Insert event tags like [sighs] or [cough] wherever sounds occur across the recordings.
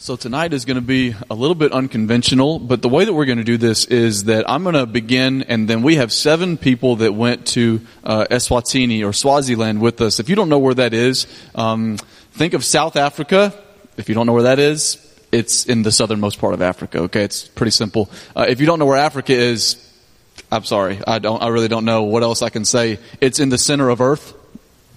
So tonight is going to be a little bit unconventional, but the way that we're going to do this is that I'm going to begin, and then we have seven people that went to uh, Eswatini or Swaziland with us. If you don't know where that is, um, think of South Africa. If you don't know where that is, it's in the southernmost part of Africa. Okay, it's pretty simple. Uh, if you don't know where Africa is, I'm sorry, I don't. I really don't know what else I can say. It's in the center of Earth.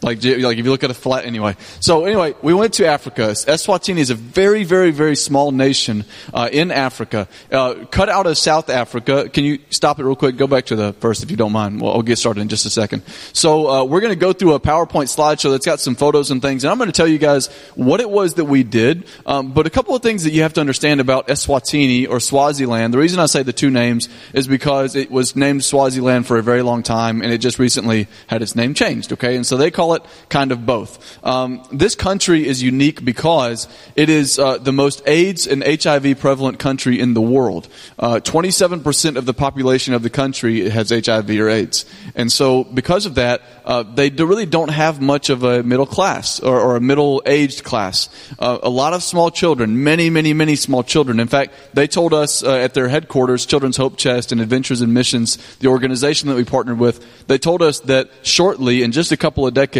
Like, like if you look at a flat, anyway. So anyway, we went to Africa. Eswatini is a very, very, very small nation uh, in Africa. Uh, cut out of South Africa. Can you stop it real quick? Go back to the first if you don't mind. Well, I'll get started in just a second. So uh, we're going to go through a PowerPoint slideshow that's got some photos and things, and I'm going to tell you guys what it was that we did. Um, but a couple of things that you have to understand about Eswatini or Swaziland. The reason I say the two names is because it was named Swaziland for a very long time, and it just recently had its name changed. Okay, and so they call it kind of both. Um, this country is unique because it is uh, the most AIDS and HIV prevalent country in the world. Uh, 27% of the population of the country has HIV or AIDS. And so, because of that, uh, they do really don't have much of a middle class or, or a middle aged class. Uh, a lot of small children, many, many, many small children. In fact, they told us uh, at their headquarters, Children's Hope Chest and Adventures in Missions, the organization that we partnered with, they told us that shortly, in just a couple of decades,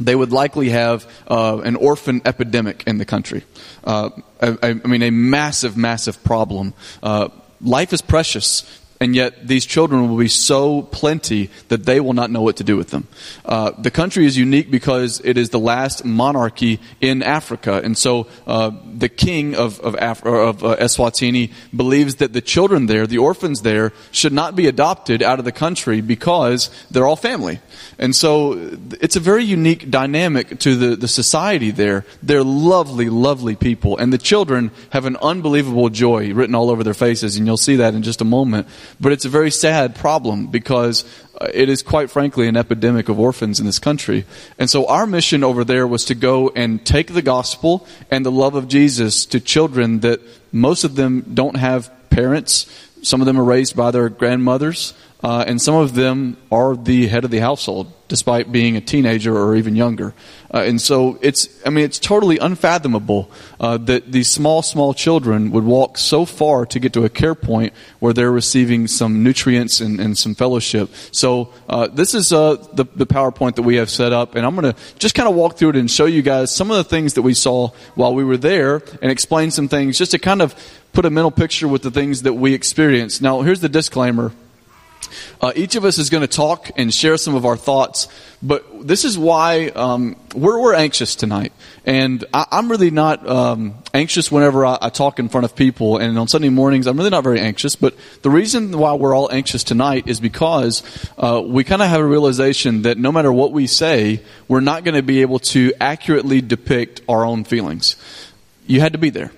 they would likely have uh, an orphan epidemic in the country. Uh, I, I, mean, a massive, massive problem. Uh, life is precious and yet these children will be so plenty that they will not know what to do with them. Uh, the country is unique because it is the last monarchy in Africa, and so uh, the king of of, Af- of uh, Eswatini believes that the children there, the orphans there, should not be adopted out of the country because they're all family. And so it's a very unique dynamic to the, the society there. They're lovely, lovely people, and the children have an unbelievable joy written all over their faces, and you'll see that in just a moment. But it's a very sad problem because uh, it is quite frankly an epidemic of orphans in this country. And so our mission over there was to go and take the gospel and the love of Jesus to children that most of them don't have parents. Some of them are raised by their grandmothers. Uh, and some of them are the head of the household, despite being a teenager or even younger. Uh, and so it's, I mean, it's totally unfathomable uh, that these small, small children would walk so far to get to a care point where they're receiving some nutrients and, and some fellowship. So uh, this is uh, the, the PowerPoint that we have set up, and I'm going to just kind of walk through it and show you guys some of the things that we saw while we were there and explain some things just to kind of put a mental picture with the things that we experienced. Now, here's the disclaimer. Uh, each of us is going to talk and share some of our thoughts, but this is why um, we're, we're, anxious tonight. And I, am really not um, anxious whenever I, I, talk in front of people, and on Sunday mornings, I'm really not very anxious. But the reason why we're all anxious tonight is because uh, we kind of have a realization that no matter what we say, we're not going to be able to accurately depict our own feelings. You had to be there.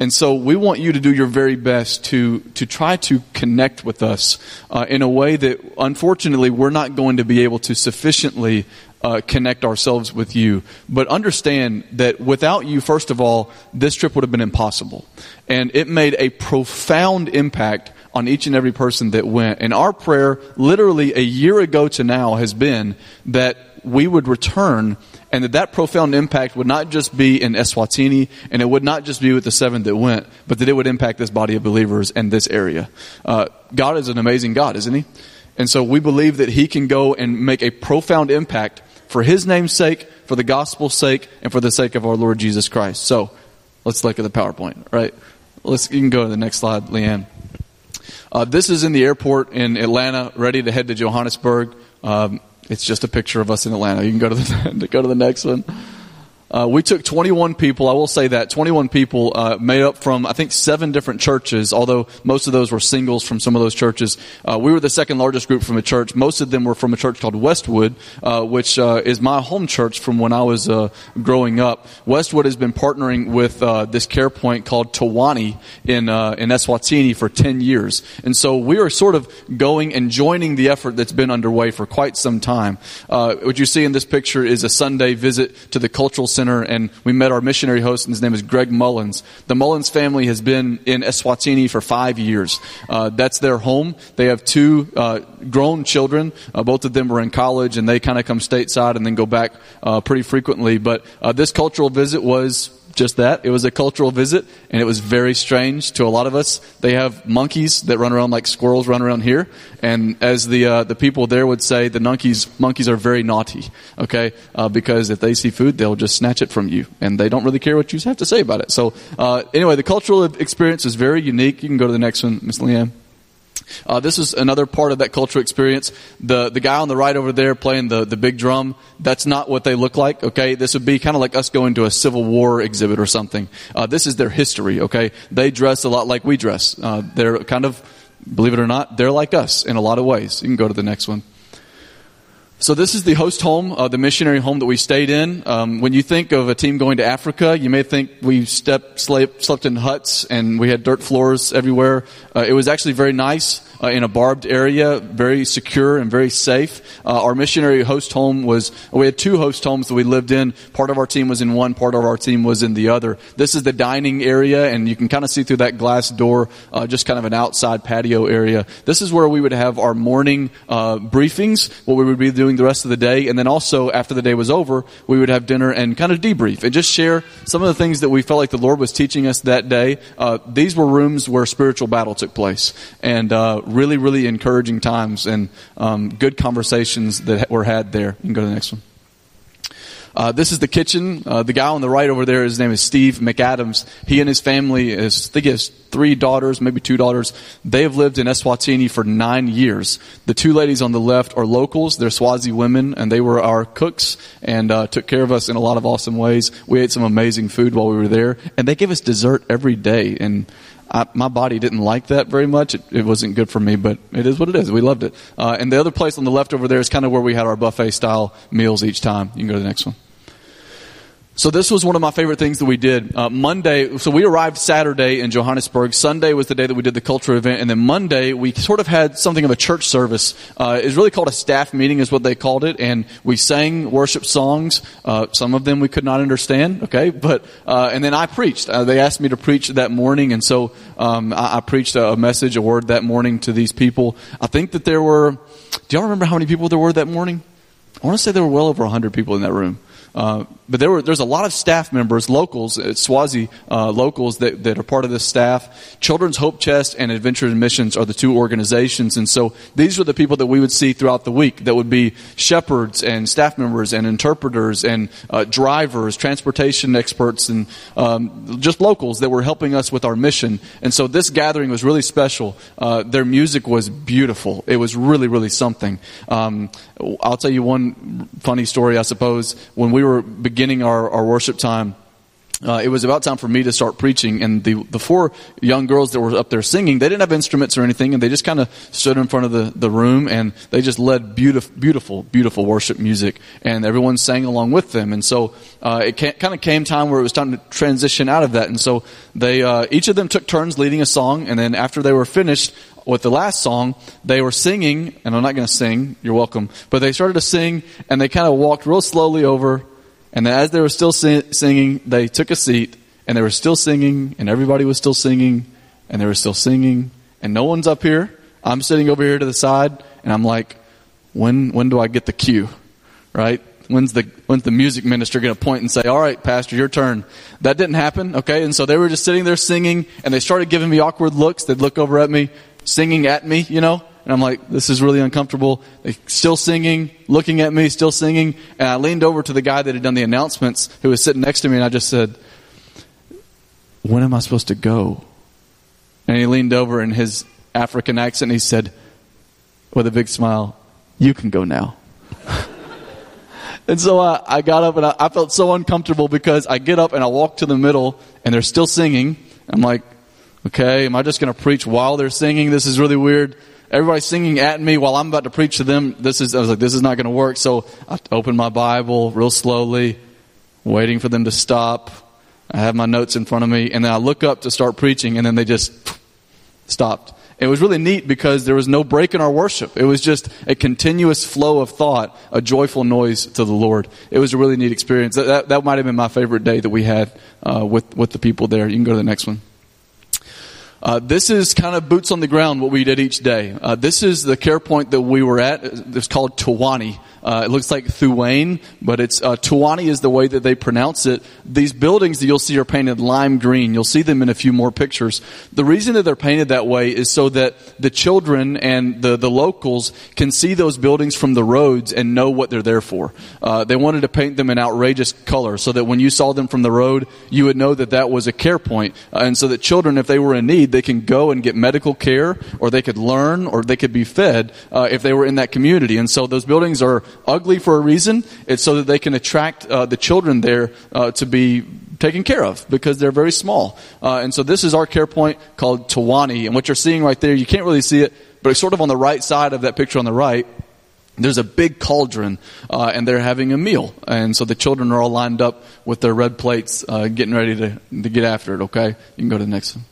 And so we want you to do your very best to, to try to connect with us uh, in a way that, unfortunately, we're not going to be able to sufficiently uh, connect ourselves with you. But understand that without you, first of all, this trip would have been impossible. And it made a profound impact on each and every person that went. And our prayer, literally a year ago to now, has been that we would return and that that profound impact would not just be in Eswatini, and it would not just be with the seven that went, but that it would impact this body of believers and this area. Uh, God is an amazing God, isn't He? And so we believe that He can go and make a profound impact for His name's sake, for the gospel's sake, and for the sake of our Lord Jesus Christ. So let's look at the PowerPoint, right? Let's, you can go to the next slide, Leanne. Uh, this is in the airport in Atlanta, ready to head to Johannesburg. Um, it's just a picture of us in Atlanta. You can go to the [laughs] go to the next one. Uh, we took 21 people. I will say that 21 people uh, made up from I think seven different churches. Although most of those were singles from some of those churches. Uh, we were the second largest group from a church. Most of them were from a church called Westwood, uh, which uh, is my home church from when I was uh, growing up. Westwood has been partnering with this care point called Tawani in in Eswatini for 10 years, and so we are sort of going and joining the effort that's been underway for quite some time. what you see in this picture is a Sunday visit to the cultural center Center, and we met our missionary host, and his name is Greg Mullins. The Mullins family has been in Eswatini for five years. Uh, that's their home. They have two uh, grown children. Uh, both of them are in college, and they kind of come stateside and then go back uh, pretty frequently. But uh, this cultural visit was just that. It was a cultural visit, and it was very strange to a lot of us. They have monkeys that run around like squirrels run around here, and as the uh, the people there would say, the monkeys monkeys are very naughty. Okay, uh, because if they see food, they'll just snatch it from you, and they don't really care what you have to say about it. So uh, anyway, the cultural experience is very unique. You can go to the next one, Miss Leanne. Uh, this is another part of that cultural experience. The the guy on the right over there playing the, the big drum, that's not what they look like, okay? This would be kind of like us going to a Civil War exhibit or something. Uh, this is their history, okay? They dress a lot like we dress. Uh, they're kind of, believe it or not, they're like us in a lot of ways. You can go to the next one. So this is the host home, uh, the missionary home that we stayed in. Um, when you think of a team going to Africa, you may think we slept, slept in huts and we had dirt floors everywhere. Uh, it was actually very nice uh, in a barbed area, very secure and very safe. Uh, our missionary host home was, we had two host homes that we lived in. Part of our team was in one, part of our team was in the other. This is the dining area, and you can kind of see through that glass door, uh, just kind of an outside patio area. This is where we would have our morning uh, briefings, what we would be doing the rest of the day, and then also after the day was over, we would have dinner and kind of debrief and just share some of the things that we felt like the Lord was teaching us that day. Uh, these were rooms where spiritual battle took place, and uh, really, really encouraging times and um, good conversations that were had there. You can go to the next one. Uh, this is the kitchen. Uh, the guy on the right over there, his name is Steve McAdams. He and his family, is, I think he has three daughters, maybe two daughters. They have lived in Eswatini for nine years. The two ladies on the left are locals. They're Swazi women, and they were our cooks and uh, took care of us in a lot of awesome ways. We ate some amazing food while we were there, and they gave us dessert every day. And I, my body didn't like that very much. It, it, wasn't good for me, but it is what it is. We loved it. Uh, and the other place on the left over there is kind of where we had our buffet style meals each time. You can go to the next one. So this was one of my favorite things that we did. Uh, Monday, so we arrived Saturday in Johannesburg. Sunday was the day that we did the culture event, and then Monday we sort of had something of a church service. Uh, it's really called a staff meeting, is what they called it, and we sang worship songs. Uh, some of them we could not understand, okay, but uh, and then I preached. Uh, they asked me to preach that morning, and so um, I, I, preached a, a message, a word that morning to these people. I think that there were. Do y'all remember how many people there were that morning? I want to say there were well over hundred people in that room. Uh, but there were, there's a lot of staff members, locals, uh, Swazi uh, locals that, that are part of this staff. Children's Hope Chest and Adventures Missions are the two organizations. And so these are the people that we would see throughout the week that would be shepherds and staff members and interpreters and uh, drivers, transportation experts, and um, just locals that were helping us with our mission. And so this gathering was really special. Uh, their music was beautiful. It was really, really something. Um, I'll tell you one funny story, I suppose. When we were beginning beginning our, our worship time, uh, it was about time for me to start preaching, and the, the four young girls that were up there singing, they didn't have instruments or anything, and they just kind of stood in front of the, the room, and they just led beautiful, beautiful, beautiful worship music, and everyone sang along with them. And so uh, it kind of came time where it was time to transition out of that, and so they uh, each of them took turns leading a song, and then after they were finished with the last song, they were singing, and I'm not going to sing, you're welcome, but they started to sing, and they kind of walked real slowly over and as they were still sing- singing, they took a seat, and they were still singing, and everybody was still singing, and they were still singing, and no one's up here. I'm sitting over here to the side, and I'm like, when when do I get the cue, right? When's the when's the music minister going to point and say, "All right, pastor, your turn"? That didn't happen, okay? And so they were just sitting there singing, and they started giving me awkward looks. They'd look over at me, singing at me, you know, and I'm like, this is really uncomfortable. They're still singing, looking at me, still singing. And I leaned over to the guy that had done the announcements who was sitting next to me and I just said, when am I supposed to go? And he leaned over in his African accent and he said, with a big smile, you can go now. [laughs] and so I, I, got up and I, I felt so uncomfortable because I get up and I walk to the middle and they're still singing. I'm like, okay, am I just going to preach while they're singing? This is really weird everybody's singing at me while I'm about to preach to them. This is, I was like, this is not going to work. So I opened my Bible real slowly, waiting for them to stop. I have my notes in front of me, and then I look up to start preaching, and then they just stopped. It was really neat because there was no break in our worship. It was just a continuous flow of thought, a joyful noise to the Lord. It was a really neat experience. That, that, that might have been my favorite day that we had uh, with, with the people there. You can go to the next one. Uh, this is kind of boots on the ground what we did each day. Uh, this is the care point that we were at. It's called Tawani. Uh, it looks like Thuane, but it's uh, Tuwani is the way that they pronounce it. These buildings that you'll see are painted lime green. You'll see them in a few more pictures. The reason that they're painted that way is so that the children and the, the locals can see those buildings from the roads and know what they're there for. Uh, they wanted to paint them in outrageous color so that when you saw them from the road, you would know that that was a care point. Uh, and so that children, if they were in need, they can go and get medical care or they could learn or they could be fed uh, if they were in that community. And so those buildings are ugly for a reason. It's so that they can attract uh, the children there uh, to be taken care of because they're very small. Uh, and so this is our care point called Tawani. And what you're seeing right there, you can't really see it, but it's sort of on the right side of that picture on the right. There's a big cauldron, uh, and they're having a meal. And so the children are all lined up with their red plates, uh, getting ready to, to get after it, okay? You can go to the next one.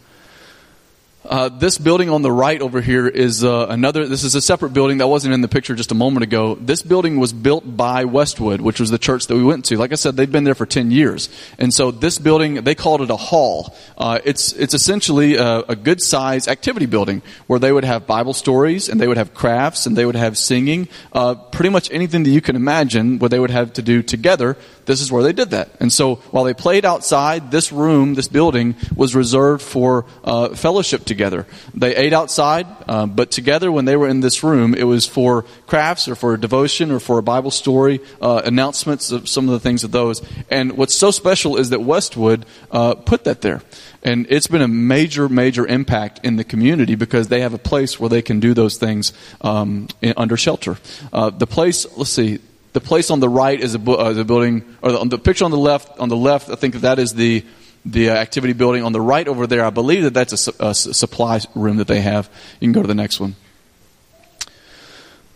Uh, this building on the right over here is uh, another. This is a separate building that wasn't in the picture just a moment ago. This building was built by Westwood, which was the church that we went to. Like I said, they've been there for ten years, and so this building they called it a hall. Uh, it's it's essentially a, a good size activity building where they would have Bible stories and they would have crafts and they would have singing. Uh, pretty much anything that you can imagine, what they would have to do together this is where they did that. And so while they played outside, this room, this building, was reserved for uh, fellowship together. They ate outside, uh, but together when they were in this room, it was for crafts or for a devotion or for a Bible story, uh, announcements of some of the things of those. And what's so special is that Westwood uh, put that there. And it's been a major, major impact in the community because they have a place where they can do those things um, in, under shelter. Uh, the place, let's see, the place on the right is a, uh, the building, or the, the, picture on the left. On the left, I think that is the the uh, activity building. On the right over there, I believe that that's a, a supply room that they have. You can go to the next one.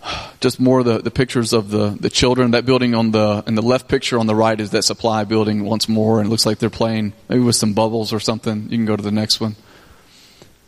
[sighs] Just more of the, the pictures of the, the children. That building on the in the left picture on the right is that supply building once more, and it looks like they're playing maybe with some bubbles or something. You can go to the next one.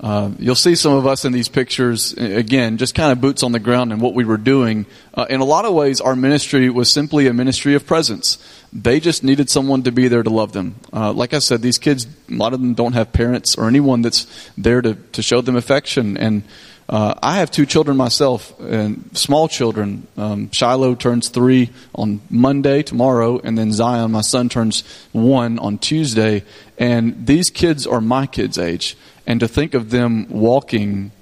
Uh, you'll see some of us in these pictures, again, just kind of boots on the ground and what we were doing. Uh, in a lot of ways, our ministry was simply a ministry of presence. They just needed someone to be there to love them. Uh, like I said, these kids, a lot of them don't have parents or anyone that's there to, to show them affection. And uh, I have two children myself, and small children. Um, Shiloh turns three on Monday, tomorrow, and then Zion, my son, turns one on Tuesday. And these kids are my kids' age. And to think of them walking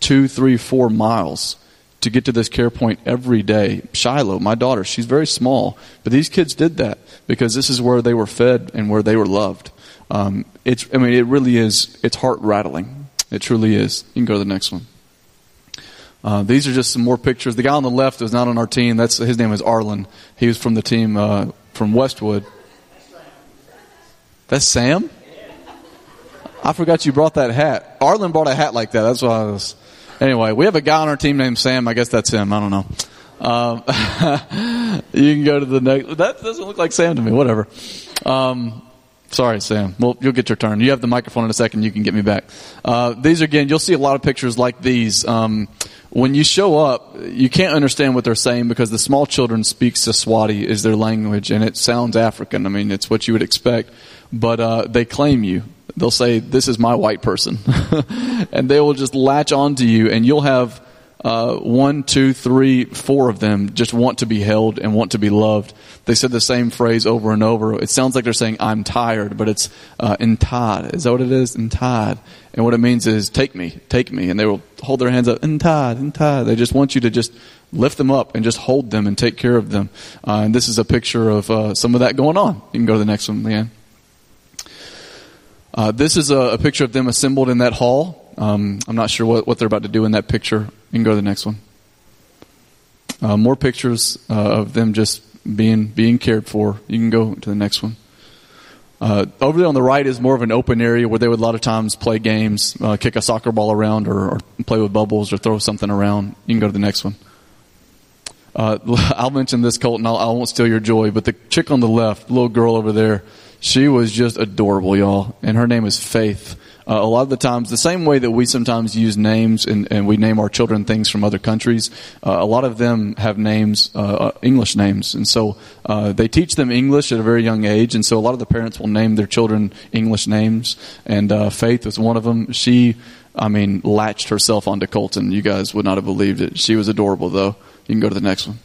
two, three, four miles to get to this care point every day. Shiloh, my daughter, she's very small, but these kids did that because this is where they were fed and where they were loved. Um, it's, I mean, it really is, it's heart rattling. It truly is. You can go to the next one. Uh, these are just some more pictures. The guy on the left is not on our team. That's his name is Arlen. He was from the team uh, from Westwood. That's Sam. I forgot you brought that hat. Arlen brought a hat like that. That's why I was. Anyway, we have a guy on our team named Sam. I guess that's him. I don't know. Um, [laughs] you can go to the next. That doesn't look like Sam to me. Whatever. Um, sorry, Sam. Well, you'll get your turn. You have the microphone in a second. You can get me back. Uh, these again, you'll see a lot of pictures like these. Um, when you show up, you can't understand what they're saying because the small children speak Siswati is their language, and it sounds African. I mean, it's what you would expect, but uh, they claim you they'll say, This is my white person. [laughs] and they will just latch onto you, and you'll have uh, one, two, three, four of them just want to be held and want to be loved. They said the same phrase over and over. It sounds like they're saying, I'm tired, but it's uh, intad. Is that what it is? Intad. And what it means is, take me, take me. And they will hold their hands up, intad, intad. They just want you to just lift them up and just hold them and take care of them. Uh, and this is a picture of uh, some of that going on. You can go to the next one, Leanne. Uh, this is a, a, picture of them assembled in that hall. Um, I'm not sure what, what they're about to do in that picture. You can go to the next one. Uh, more pictures uh, of them just being being cared for. You can go to the next one. Uh, over there on the right is more of an open area where they would a lot of times play games, uh, kick a soccer ball around, or, or, play with bubbles, or throw something around. You can go to the next one. [laughs] I'll mention this, Colton. I'll, I will not steal your joy, but the chick on the left, little girl over there, she was just adorable, y'all. And her name is Faith. Uh, a lot of the times, the same way that we sometimes use names and, and we name our children things from other countries, uh, a lot of them have names, uh, uh English names. And so uh, they teach them English at a very young age. And so a lot of the parents will name their children English names. And uh, Faith was one of them. She, I mean, latched herself onto Colton. You guys would not have believed it. She was adorable, though. You can go to the next one.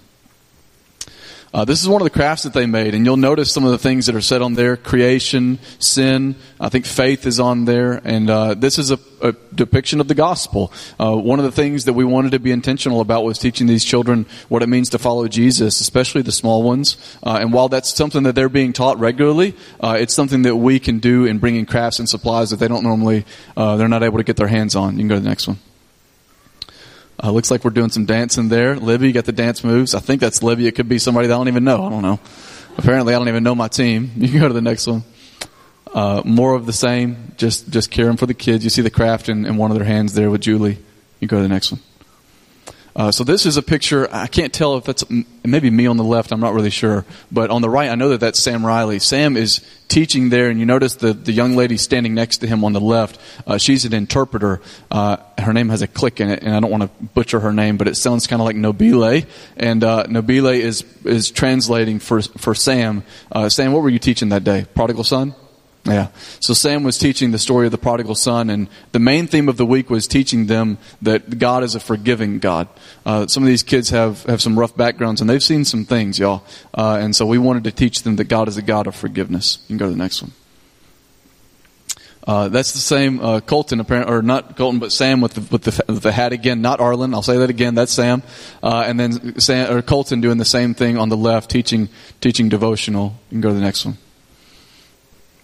Uh, this is one of the crafts that they made, and you'll notice some of the things that are said on there: creation, sin. I think faith is on there, and uh, this is a, a, depiction of the gospel. Uh, one of the things that we wanted to be intentional about was teaching these children what it means to follow Jesus, especially the small ones. Uh, and while that's something that they're being taught regularly, uh, it's something that we can do in bringing crafts and supplies that they don't normally, uh, they're not able to get their hands on. You can go to the next one. Uh, looks like we're doing some dancing there. Libby, you got the dance moves. I think that's Libby. It could be somebody that I don't even know. I don't know. Apparently, I don't even know my team. [laughs] You can go to the next one. Uh, more of the same. Just just caring for the kids. You see the craft in, in one of their hands there with Julie. You go to the next one. Uh, so this is a picture. I can't tell if that's maybe me on the left. I'm not really sure, but on the right, I know that that's Sam Riley. Sam is teaching there, and you notice the the young lady standing next to him on the left. Uh, she's an interpreter. Uh, her name has a click in it, and I don't want to butcher her name, but it sounds kind of like Nobile. And uh, Nobile is is translating for for Sam. Uh, Sam, what were you teaching that day? Prodigal son. Yeah. So Sam was teaching the story of the prodigal son, and the main theme of the week was teaching them that God is a forgiving God. Uh, some of these kids have, have some rough backgrounds, and they've seen some things, y'all. Uh, and so we wanted to teach them that God is a God of forgiveness. You can go to the next one. Uh, that's the same uh, Colton, apparently, or not Colton, but Sam with the, with the, with the hat again. Not Arlen. I'll say that again. That's Sam. Uh, and then Sam, or Colton doing the same thing on the left, teaching teaching devotional. You can go to the next one.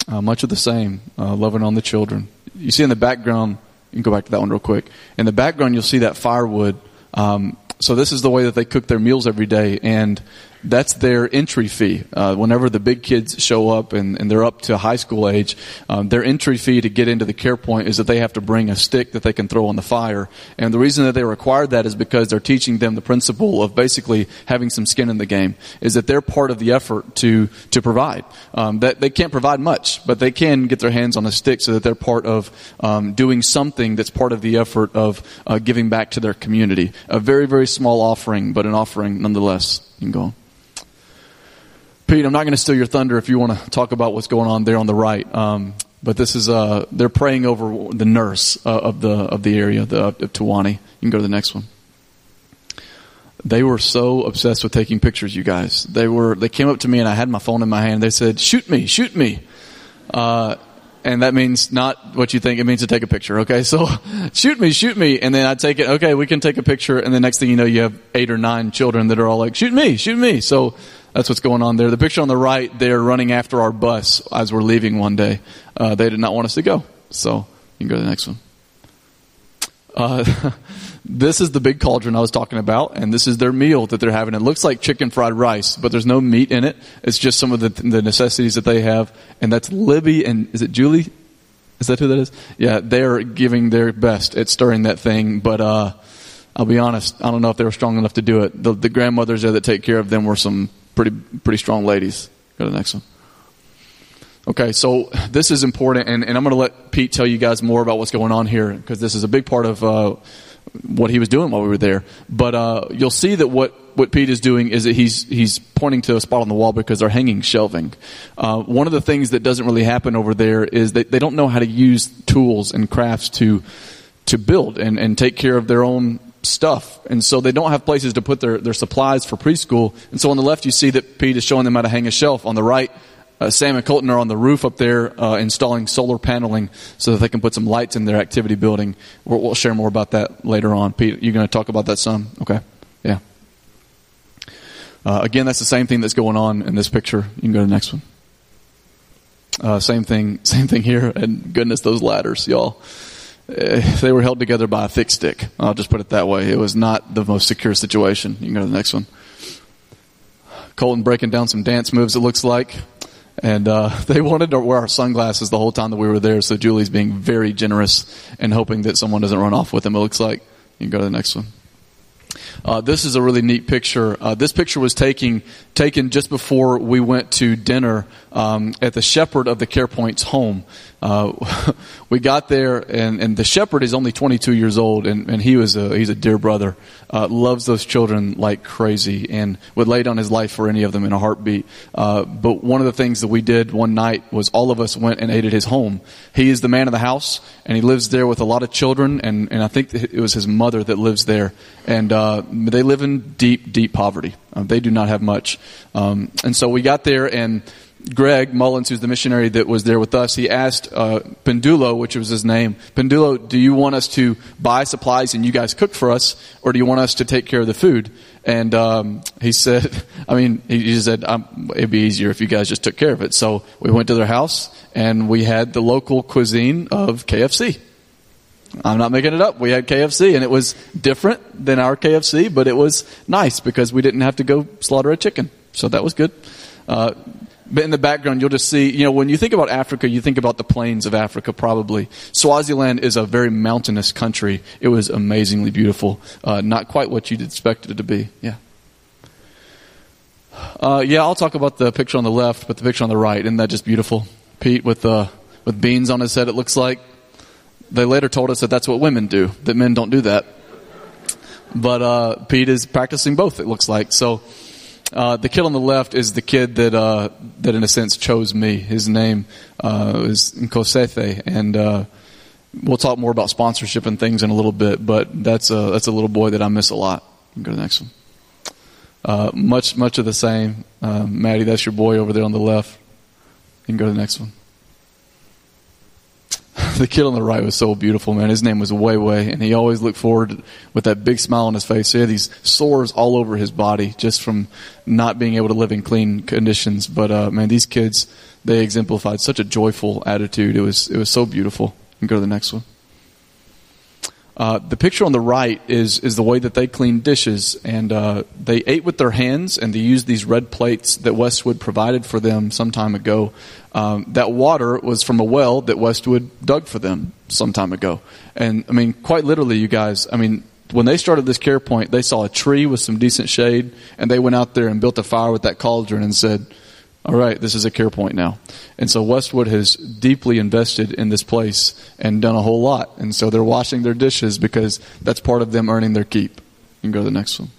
Uh, much of the same, uh, loving on the children. You see in the background, you can go back to that one real quick. In the background, you'll see that firewood. Um, so this is the way that they cook their meals every day, and that's their entry fee. Uh, whenever the big kids show up and, and they're up to high school age, um, their entry fee to get into the care point is that they have to bring a stick that they can throw on the fire. And the reason that they require that is because they're teaching them the principle of basically having some skin in the game. Is that they're part of the effort to to provide. Um, that they can't provide much, but they can get their hands on a stick so that they're part of um, doing something that's part of the effort of uh, giving back to their community. A very very small offering, but an offering nonetheless. You can go on. Pete, I'm not going to steal your thunder if you want to talk about what's going on there on the right. Um, but this is uh, they're praying over the nurse uh, of the of the area the, of Tawani. You can go to the next one. They were so obsessed with taking pictures, you guys. They were. They came up to me and I had my phone in my hand. They said, "Shoot me, shoot me," uh, and that means not what you think. It means to take a picture. Okay, so [laughs] shoot me, shoot me, and then I take it. Okay, we can take a picture, and the next thing you know, you have eight or nine children that are all like, "Shoot me, shoot me." So that's what's going on there. The picture on the right, they're running after our bus as we're leaving one day. Uh, they did not want us to go. So you can go to the next one. Uh, [laughs] this is the big cauldron I was talking about, and this is their meal that they're having. It looks like chicken fried rice, but there's no meat in it. It's just some of the, the necessities that they have. And that's Libby and, is it Julie? Is that who that is? Yeah, they're giving their best at stirring that thing, but, uh, I'll be honest, I don't know if they were strong enough to do it. The, the grandmothers there that take care of them were some pretty pretty strong ladies. Go to the next one. Okay, so this is important, and, and I'm going to let Pete tell you guys more about what's going on here because this is a big part of uh, what he was doing while we were there. But uh, you'll see that what, what Pete is doing is that he's he's pointing to a spot on the wall because they're hanging shelving. Uh, one of the things that doesn't really happen over there is that they don't know how to use tools and crafts to to build and, and take care of their own stuff. And so they don't have places to put their, their supplies for preschool. And so on the left, you see that Pete is showing them how to hang a shelf. On the right, uh, Sam and Colton are on the roof up there uh, installing solar paneling so that they can put some lights in their activity building. We'll, we'll share more about that later on. Pete, you're going to talk about that some? Okay. Yeah. Uh, again, that's the same thing that's going on in this picture. You can go to the next one. Uh, same thing, [laughs] same thing here. And goodness, those ladders, y'all. Eh, they were held together by a thick stick. I'll just put it that way. It was not the most secure situation. You can go to the next one. Colton breaking down some dance moves, it looks like. And uh, [laughs] they wanted to wear our sunglasses the whole time that we were there, so Julie's being very generous and hoping that someone doesn't run off with them, it looks like. You can go to the next one. Uh, this is a really neat picture. Uh, this picture was taking, taken just before we went to dinner um, at the shepherd of the Care Point's home. Uh, [laughs] we got there, and, and the shepherd is only 22 years old, and, and he was a, he's a dear brother. Uh, loves those children like crazy, and would lay down his life for any of them in a heartbeat. Uh, but one of the things that we did one night was all of us went and ate at his home. He is the man of the house, and he lives there with a lot of children, and, and I think it was his mother that lives there. And uh, they live in deep, deep poverty. Uh, they do not have much. Um, and so we got there, and Greg Mullins, who's the missionary that was there with us, he asked uh, Pendulo, which was his name, Pendulo, do you want us to buy supplies and you guys cook for us, or do you want us to take care of the food? And um, he said, [laughs] I mean, he said um, it'd be easier if you guys just took care of it. So we went to their house and we had the local cuisine of KFC. I'm not making it up. We had KFC and it was different than our KFC, but it was nice because we didn't have to go slaughter a chicken. So that was good. Uh, but in the background, you'll just see, you know, when you think about Africa, you think about the plains of Africa probably. Swaziland is a very mountainous country. It was amazingly beautiful. Uh, not quite what you'd expected it to be. Yeah. Uh, yeah, I'll talk about the picture on the left, but the picture on the right, isn't that just beautiful? Pete with, uh, with beans on his head, it looks like. They later told us that that's what women do, that men don't do that. But uh, Pete is practicing both, it looks like. So uh, the kid on the left is the kid that, uh, that in a sense, chose me. His name uh, is Nkosete, and uh, we'll talk more about sponsorship and things in a little bit, but that's a, that's a little boy that I miss a lot. Go to the next one. Uh, much, much of the same. Maddie, that's your boy over there on the left. You can go to the next one. [laughs] the kid on the right was so beautiful, man. His name was Way Way, and he always looked forward with that big smile on his face. He had these sores all over his body just from not being able to live in clean conditions. But uh, man, these kids they exemplified such a joyful attitude. It was it was so beautiful. Can go to the next one. Uh, the picture on the right is is the way that they cleaned dishes, and uh, they ate with their hands, and they used these red plates that Westwood provided for them some time ago. Um, that water was from a well that Westwood dug for them some time ago, and I mean, quite literally, you guys. I mean, when they started this care point, they saw a tree with some decent shade, and they went out there and built a fire with that cauldron and said, all right, this is a care point now. And so Westwood has deeply invested in this place and done a whole lot. And so they're washing their dishes because that's part of them earning their keep. You can go to the next one.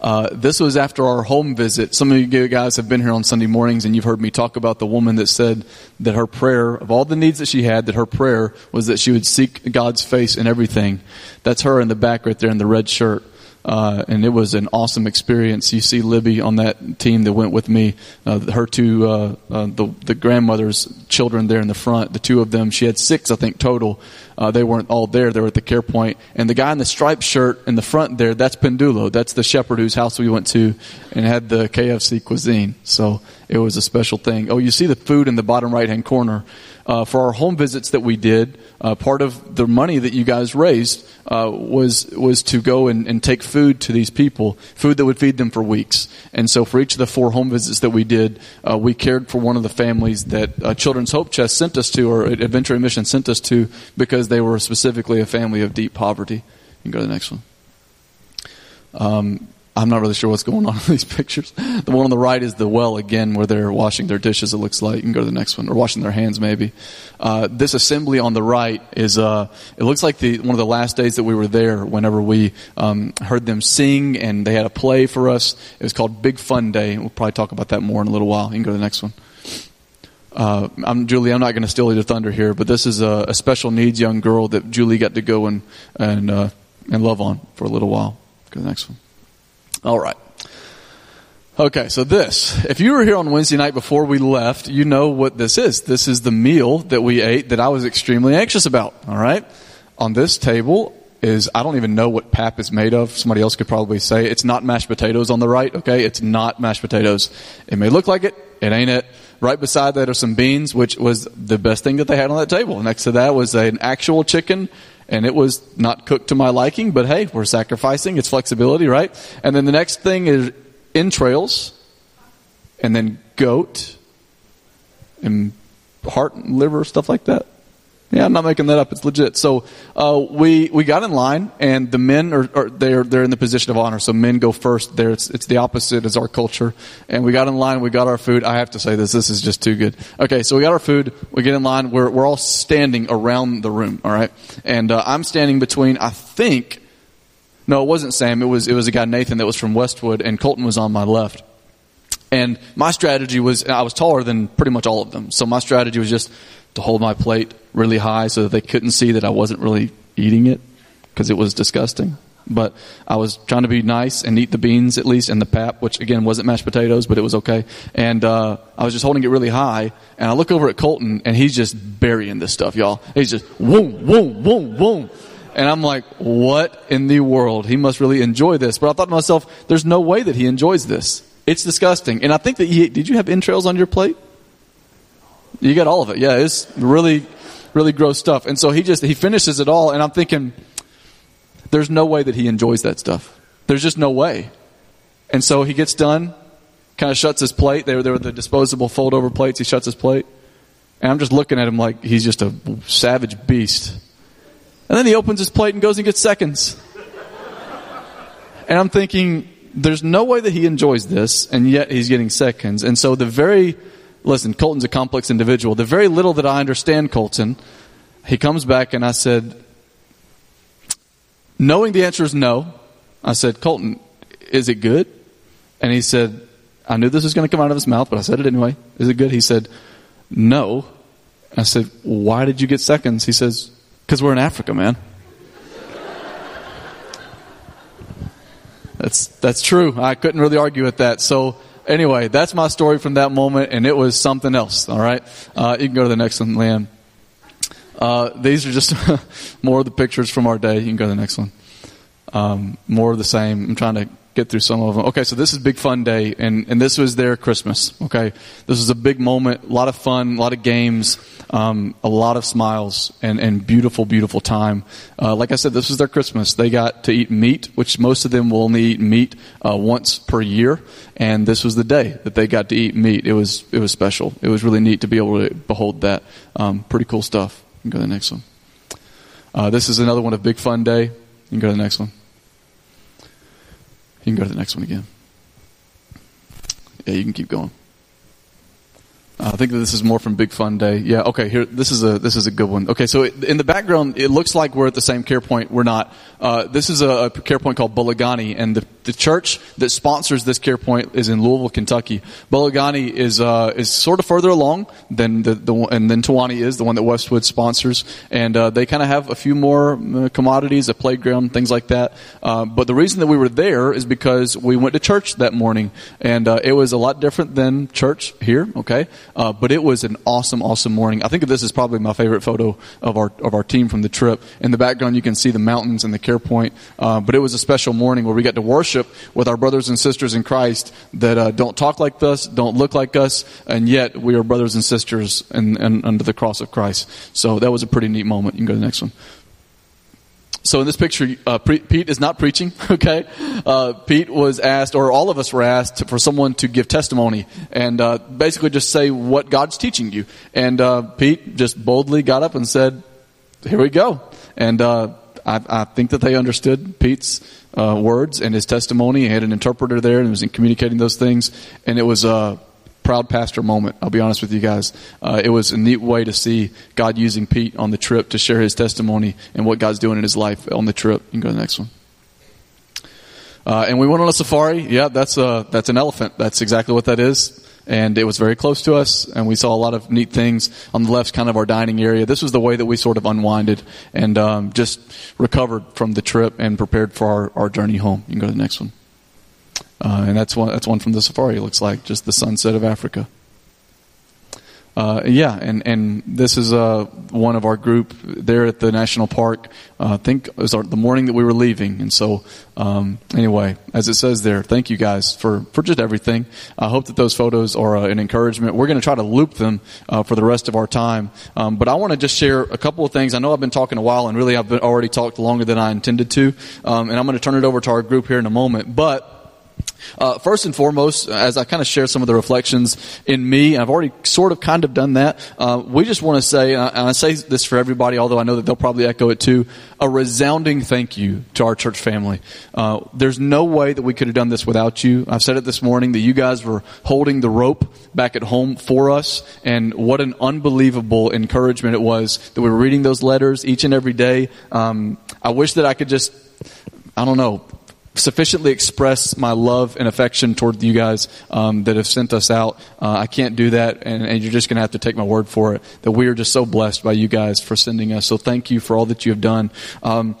Uh, this was after our home visit. Some of you guys have been here on Sunday mornings and you've heard me talk about the woman that said that her prayer, of all the needs that she had, that her prayer was that she would seek God's face in everything. That's her in the back right there in the red shirt. Uh, and it was an awesome experience. You see Libby on that team that went with me. Uh, her two, uh, uh, the, the grandmother's children there in the front, the two of them, she had six, I think, total. Uh, they weren't all there. They were at the care point. And the guy in the striped shirt in the front there, that's Pendulo. That's the shepherd whose house we went to and had the KFC cuisine. So it was a special thing. Oh, you see the food in the bottom right hand corner. Uh, for our home visits that we did, uh, part of the money that you guys raised uh, was was to go and, and, take food to these people, food that would feed them for weeks. And so, for each of the four home visits that we did, uh, we cared for one of the families that uh, Children's Hope Chest sent us to, or Adventure Mission sent us to, because they were specifically a family of deep poverty. You can go to the next one. Um, I'm not really sure what's going on [laughs] in these pictures. The one on the right is the well again, where they're washing their dishes. It looks like you can go to the next one, or washing their hands maybe. Uh, this assembly on the right is. Uh, it looks like the one of the last days that we were there. Whenever we um, heard them sing, and they had a play for us. It was called Big Fun Day. We'll probably talk about that more in a little while. You can go to the next one. Uh, I'm Julie. I'm not going to steal your thunder here, but this is a, a, special needs young girl that Julie got to go and and uh, and love on for a little while. Go to the next one. All right. Okay, so this, if you were here on Wednesday night before we left, you know what this is. This is the meal that we ate that I was extremely anxious about. All right? On this table is, I don't even know what pap is made of. Somebody else could probably say it's not mashed potatoes on the right. Okay, it's not mashed potatoes. It may look like it, it ain't it. Right beside that are some beans, which was the best thing that they had on that table. Next to that was an actual chicken and it was not cooked to my liking, but hey, we're sacrificing. It's flexibility, right? And then the next thing is entrails, and then goat, and heart and liver, stuff like that. Yeah, I'm not making that up. It's legit. So uh, we we got in line, and the men are, are, they're they're in the position of honor. So men go first. There, it's it's the opposite as our culture. And we got in line. We got our food. I have to say this. This is just too good. Okay, so we got our food. We get in line. We're we're all standing around the room. All right, and uh, I'm standing between. I think. No, it wasn't Sam. It was it was a guy Nathan that was from Westwood, and Colton was on my left. And my strategy was I was taller than pretty much all of them. So my strategy was just to hold my plate really high so that they couldn't see that I wasn't really eating it because it was disgusting. But I was trying to be nice and eat the beans at least and the pap, which again wasn't mashed potatoes, but it was okay. And uh, I was just holding it really high. And I look over at Colton, and he's just burying this stuff, y'all. He's just boom, boom, boom, boom. And I'm like, what in the world? He must really enjoy this. But I thought to myself, there's no way that he enjoys this. It's disgusting. And I think that he, did you have entrails on your plate? You got all of it. Yeah, it's really, really gross stuff. And so he just, he finishes it all. And I'm thinking, there's no way that he enjoys that stuff. There's just no way. And so he gets done, kind of shuts his plate. They were, they were the disposable fold over plates. He shuts his plate. And I'm just looking at him like he's just a savage beast. And then he opens his plate and goes and gets seconds. And I'm thinking, there's no way that he enjoys this, and yet he's getting seconds. And so the very, listen, Colton's a complex individual. The very little that I understand Colton, he comes back and I said, knowing the answer is no, I said, Colton, is it good? And he said, I knew this was going to come out of his mouth, but I said it anyway. Is it good? He said, no. I said, why did you get seconds? He says, because we're in Africa, man. [laughs] That's that's true. I couldn't really argue with that. So anyway, that's my story from that moment, and it was something else. All right, uh, you can go to the next one, Leanne. Uh, these are just [laughs] more of the pictures from our day. You can go to the next one. Um, more of the same. I'm trying to get through some of them. Okay, so this is Big Fun Day, and, and this was their Christmas. Okay, this was a big moment, a lot of fun, a lot of games, um, a lot of smiles, and, and beautiful, beautiful time. Uh, like I said, this was their Christmas. They got to eat meat, which most of them will only eat meat uh, once per year, and this was the day that they got to eat meat. It was it was special. It was really neat to be able to behold that. Um, pretty cool stuff. Go to the next one. Uh, this is another one of Big Fun Day. You can go to the next one. You can go to the next one again. Yeah, you can keep going. Uh, I think that this is more from Big Fun Day. Yeah, okay. Here, this is a this is a good one. Okay, so in the background, it looks like we're at the same care point. We're not. Uh, this is a, a, care point called Bulligani, and the, the church that sponsors this care point is in Louisville, Kentucky. Bulligani is uh, is sort of further along than the, the and then Tawani is the one that Westwood sponsors, and uh, they kind of have a few more uh, commodities, a playground, things like that. Uh, but the reason that we were there is because we went to church that morning, and it was a lot different than church here. Okay. Uh, but it was an awesome, awesome morning. I think this is probably my favorite photo of our of our team from the trip. In the background, you can see the mountains and the care point. Uh, but it was a special morning where we got to worship with our brothers and sisters in Christ that uh, don't talk like us, don't look like us, and yet we are brothers and sisters and, in, under the cross of Christ. So that was a pretty neat moment. You can go to the next one. So in this picture, uh, Pete is not preaching. [laughs] Okay, uh, Pete was asked, or all of us were asked, for someone to give testimony and uh, basically just say what God's teaching you. And uh, Pete just boldly got up and said, "Here we go." And uh, I, I, think that they understood Pete's uh, words and his testimony. He had an interpreter there and was communicating those things, and it was proud pastor moment. I'll be honest with you guys. Uh, it was a neat way to see God using Pete on the trip to share his testimony and what God's doing in his life on the trip. You can go to the next one. Uh, and we went on a safari. Yeah, that's a that's an elephant. That's exactly what that is. And it was very close to us, and we saw a lot of neat things. On the left, kind of our dining area. This was the way that we sort of unwinded and um, just recovered from the trip and prepared for our, our journey home. You can go to the next one. Uh, and that's one that's one from the safari. Looks like just the sunset of Africa. Uh, yeah, and and this is uh, one of our group there at the national park. Uh, I think it was our, the morning that we were leaving, and so um, anyway, as it says there, thank you guys for for just everything. I hope that those photos are uh, an encouragement. We're going to try to loop them uh, for the rest of our time, um, but I want to just share a couple of things. I know I've been talking a while, and really I've been, already talked longer than I intended to, um, and I'm going to turn it over to our group here in a moment, but. Uh, first and foremost, as I kind of share some of the reflections in me, I've already sort of kind of done that. Uh, we just want to say, and I say this for everybody, although I know that they'll probably echo it too, a resounding thank you to our church family. Uh, there's no way that we could have done this without you. I've said it this morning that you guys were holding the rope back at home for us, and what an unbelievable encouragement it was that we were reading those letters each and every day. Um, I wish that I could just I don't know, sufficiently express my love and affection toward you guys um, that have sent us out. Uh, I can't do that, and, and you're just going to have to take my word for it that we are just so blessed by you guys for sending us. So thank you for all that you have done. Um,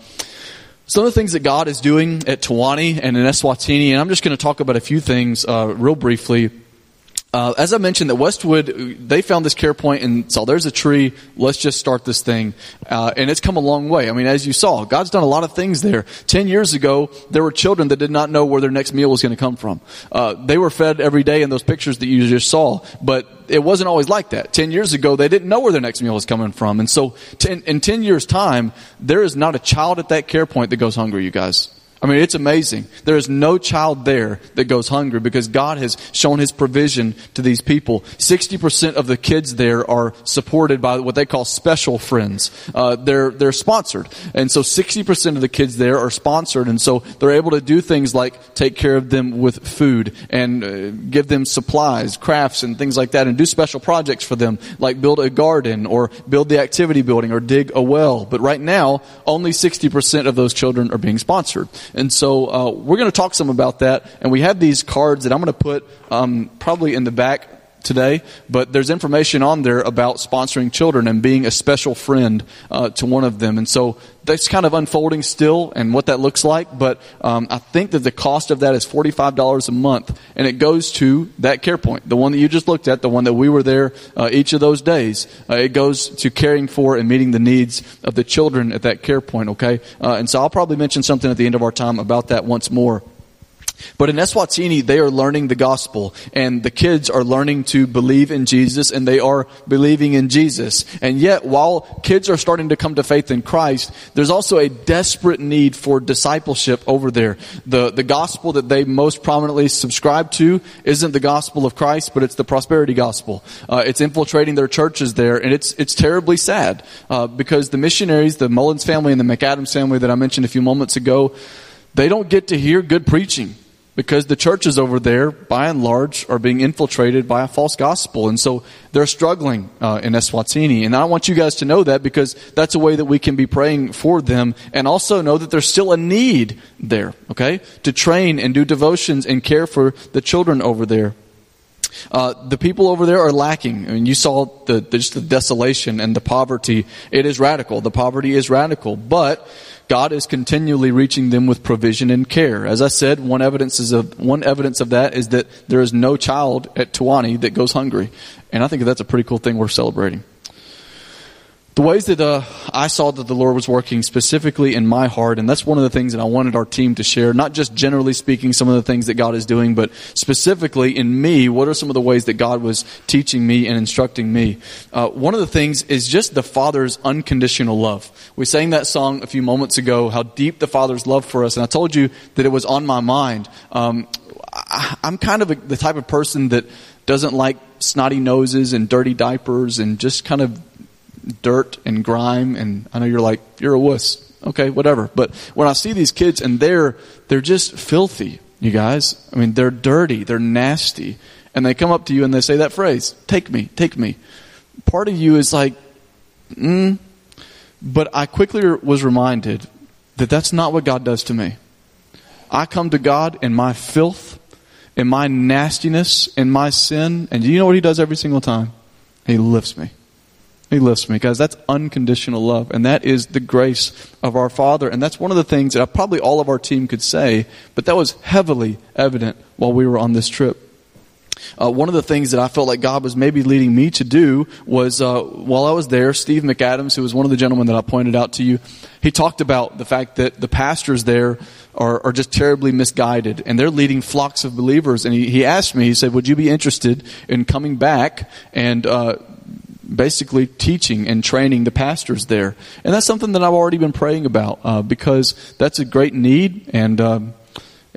some of the things that God is doing at Tawani and in Eswatini, and I'm just going to talk about a few things uh, real briefly. Uh, as I mentioned, that Westwood, they found this care point and saw there's a tree. Let's just start this thing. Uh, and it's come a long way. I mean, as you saw, God's done a lot of things there. Ten years ago, there were children that did not know where their next meal was going to come from. Uh, they were fed every day in those pictures that you just saw, but it wasn't always like that. Ten years ago, they didn't know where their next meal was coming from. And so, ten, in ten years' time, there is not a child at that care point that goes hungry, you guys. I mean, it's amazing. There is no child there that goes hungry because God has shown His provision to these people. 60% of the kids there are supported by what they call special friends. Uh, they're, they're sponsored. And so 60% of the kids there are sponsored. And so they're able to do things like take care of them with food and uh, give them supplies, crafts, and things like that, and do special projects for them, like build a garden or build the activity building or dig a well. But right now, only 60% of those children are being sponsored. And so uh, we're going to talk some about that. And we have these cards that I'm going to put um, probably in the back today, but there's information on there about sponsoring children and being a special friend uh, to one of them. And so that's kind of unfolding still and what that looks like, but um, I think that the cost of that is $45 a month, and it goes to that care point, the one that you just looked at, the one that we were there uh, each of those days. Uh, it goes to caring for and meeting the needs of the children at that care point, okay? Uh, and so I'll probably mention something at the end of our time about that once more. But in Eswatini, they are learning the gospel, and the kids are learning to believe in Jesus, and they are believing in Jesus. And yet, while kids are starting to come to faith in Christ, there's also a desperate need for discipleship over there. The, the gospel that they most prominently subscribe to isn't the gospel of Christ, but it's the prosperity gospel. Uh, it's infiltrating their churches there, and it's, it's terribly sad, uh, because the missionaries, the Mullins family and the McAdams family that I mentioned a few moments ago, they don't get to hear good preaching because the churches over there, by and large, are being infiltrated by a false gospel. And so they're struggling uh, in Eswatini. And I want you guys to know that because that's a way that we can be praying for them and also know that there's still a need there, okay? To train and do devotions and care for the children over there. Uh, the people over there are lacking. I mean, you saw the, the, just the desolation and the poverty. It is radical. The poverty is radical. But God is continually reaching them with provision and care. As I said, one evidence is of, one evidence of that is that there is no child at Tawani that goes hungry. And I think that's a pretty cool thing we're celebrating. The ways that uh, I saw that the Lord was working specifically in my heart, and that's one of the things that I wanted our team to share, not just generally speaking some of the things that God is doing, but specifically in me, what are some of the ways that God was teaching me and instructing me? Uh, one of the things is just the Father's unconditional love. We sang that song a few moments ago, how deep the Father's love for us, and I told you that it was on my mind. Um, I, am kind of a, the type of person that doesn't like snotty noses and dirty diapers and just kind of dirt and grime, and I know you're like, you're a wuss. Okay, whatever. But when I see these kids and they're, they're just filthy, you guys. I mean, they're dirty, they're nasty. And they come up to you and they say that phrase, take me, take me. Part of you is like, mm. But I quickly was reminded that that's not what God does to me. I come to God in my filth, in my nastiness, in my sin, and do you know what He does every single time? He lifts me. He lifts me, guys. That's unconditional love. And that is the grace of our Father. And that's one of the things that probably all of our team could say, but that was heavily evident while we were on this trip. Uh, one of the things that I felt like God was maybe leading me to do was uh, while I was there, Steve McAdams, who was one of the gentlemen that I pointed out to you, he talked about the fact that the pastors there are, are just terribly misguided and they're leading flocks of believers. And he, he asked me, he said, Would you be interested in coming back and uh, basically teaching and training the pastors there. And that's something that I've already been praying about uh, because that's a great need and. Um,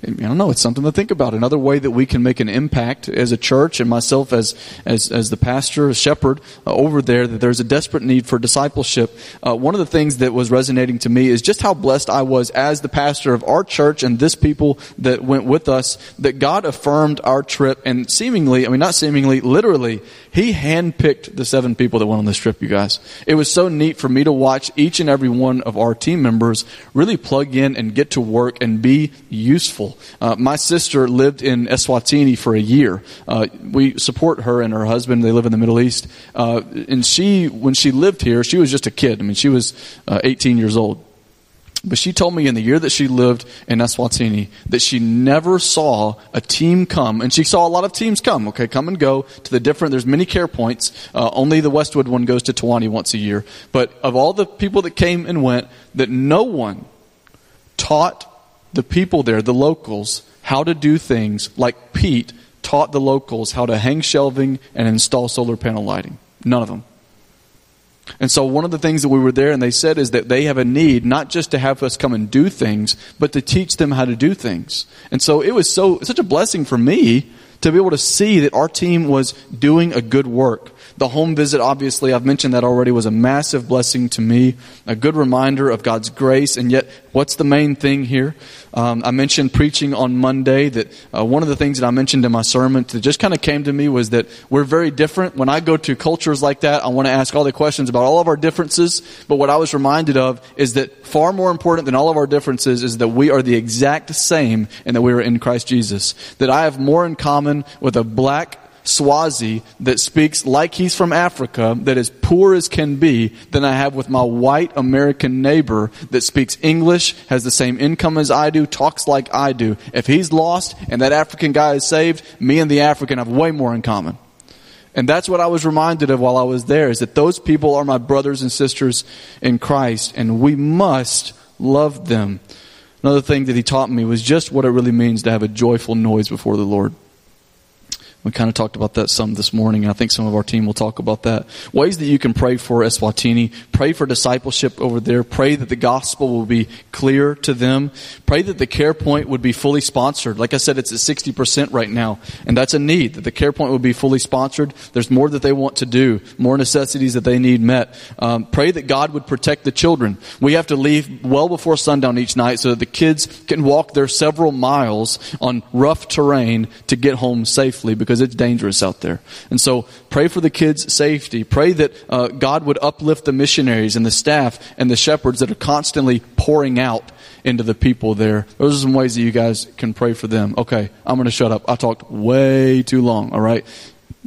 I don't know. It's something to think about. Another way that we can make an impact as a church, and myself as as as the pastor, a shepherd uh, over there, that there's a desperate need for discipleship. Uh, one of the things that was resonating to me is just how blessed I was as the pastor of our church and this people that went with us. That God affirmed our trip, and seemingly, I mean, not seemingly, literally, He handpicked the seven people that went on this trip. You guys, it was so neat for me to watch each and every one of our team members really plug in and get to work and be useful uh, my sister lived in Eswatini for a year. Uh, we support her and her husband. They live in the Middle East. Uh, and she, when she lived here, she was just a kid. I mean, she was uh, 18 years old. But she told me in the year that she lived in Eswatini that she never saw a team come, and she saw a lot of teams come, okay, come and go to the different, there's many care points. Uh, only the Westwood one goes to Tawani once a year. But of all the people that came and went, that no one taught the people there, the locals, how to do things like Pete taught the locals how to hang shelving and install solar panel lighting. None of them. And so one of the things that we were there and they said is that they have a need not just to have us come and do things, but to teach them how to do things. And so it was so such a blessing for me to be able to see that our team was doing a good work. The home visit, obviously, I've mentioned that already, was a massive blessing to me, a good reminder of God's grace. And yet, what's the main thing here? Um, I mentioned preaching on Monday that uh, one of the things that I mentioned in my sermon that just kind of came to me was that we're very different. When I go to cultures like that, I want to ask all the questions about all of our differences. But what I was reminded of is that far more important than all of our differences is that we are the exact same and that we are in Christ Jesus. That I have more in common with a black Swazi that speaks like he's from Africa, that is poor as can be, than I have with my white American neighbor that speaks English, has the same income as I do, talks like I do. If he's lost and that African guy is saved, me and the African have way more in common. And that's what I was reminded of while I was there, is that those people are my brothers and sisters in Christ, and we must love them. Another thing that he taught me was just what it really means to have a joyful noise before the Lord. We kind of talked about that some this morning, and I think some of our team will talk about that. Ways that you can pray for Eswatini. Pray for discipleship over there. Pray that the gospel will be clear to them. Pray that the care point would be fully sponsored. Like I said, it's at 60% right now, and that's a need, that the care point would be fully sponsored. There's more that they want to do, more necessities that they need met. Um, pray that God would protect the children. We have to leave well before sundown each night so that the kids can walk their several miles on rough terrain to get home safely because because it's dangerous out there. And so pray for the kids' safety. Pray that uh, God would uplift the missionaries and the staff and the shepherds that are constantly pouring out into the people there. Those are some ways that you guys can pray for them. Okay, I'm going to shut up. I talked way too long, all right?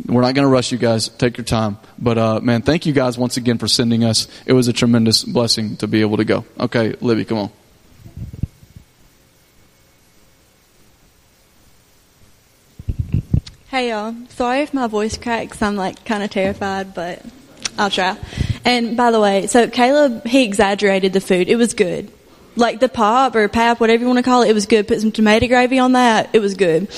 We're not going to rush you guys. Take your time. But, uh, man, thank you guys once again for sending us. It was a tremendous blessing to be able to go. Okay, Libby, come on. Hey y'all, sorry if my voice cracks. I'm like kind of terrified, but I'll try. And by the way, so Caleb, he exaggerated the food. It was good. Like the pop or pap, whatever you want to call it, it was good. Put some tomato gravy on that. It was good.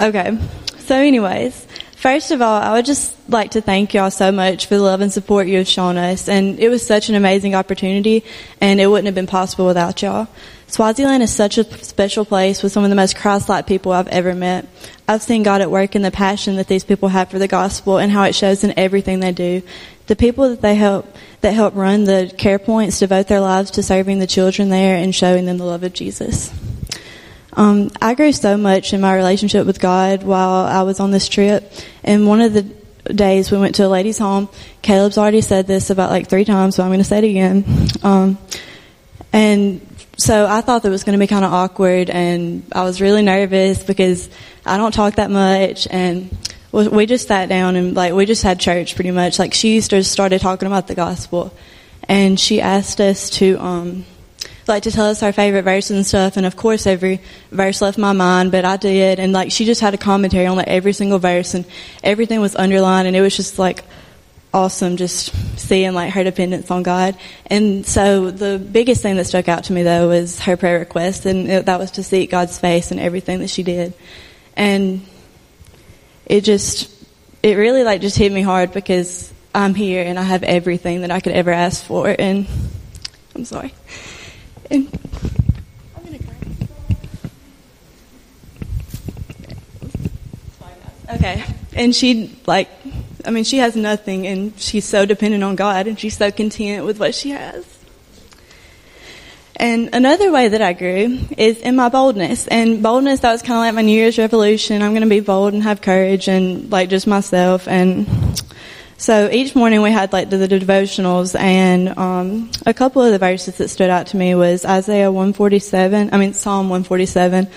Okay. So anyways, first of all, I would just like to thank y'all so much for the love and support you have shown us. And it was such an amazing opportunity and it wouldn't have been possible without y'all. Swaziland is such a special place with some of the most Christ-like people I've ever met. I've seen God at work in the passion that these people have for the gospel and how it shows in everything they do. The people that they help, that help run the care points devote their lives to serving the children there and showing them the love of Jesus. Um, I grew so much in my relationship with God while I was on this trip. And one of the days we went to a lady's home. Caleb's already said this about like three times, so I'm going to say it again. Um, and so I thought that was going to be kind of awkward, and I was really nervous because I don't talk that much, and we just sat down and like we just had church pretty much. Like she just started talking about the gospel, and she asked us to um like to tell us our favorite verses and stuff. And of course, every verse left my mind, but I did. And like she just had a commentary on like every single verse, and everything was underlined, and it was just like awesome just seeing like her dependence on God. And so the biggest thing that stuck out to me though was her prayer request and it, that was to seek God's face in everything that she did. And it just, it really like just hit me hard because I'm here and I have everything that I could ever ask for and I'm sorry. And. Okay. And she like I mean, she has nothing and she's so dependent on God and she's so content with what she has. And another way that I grew is in my boldness. And boldness, that was kind of like my New Year's revolution. I'm going to be bold and have courage and like just myself. And so each morning we had like the, the devotionals and um, a couple of the verses that stood out to me was Isaiah 147, I mean Psalm 147.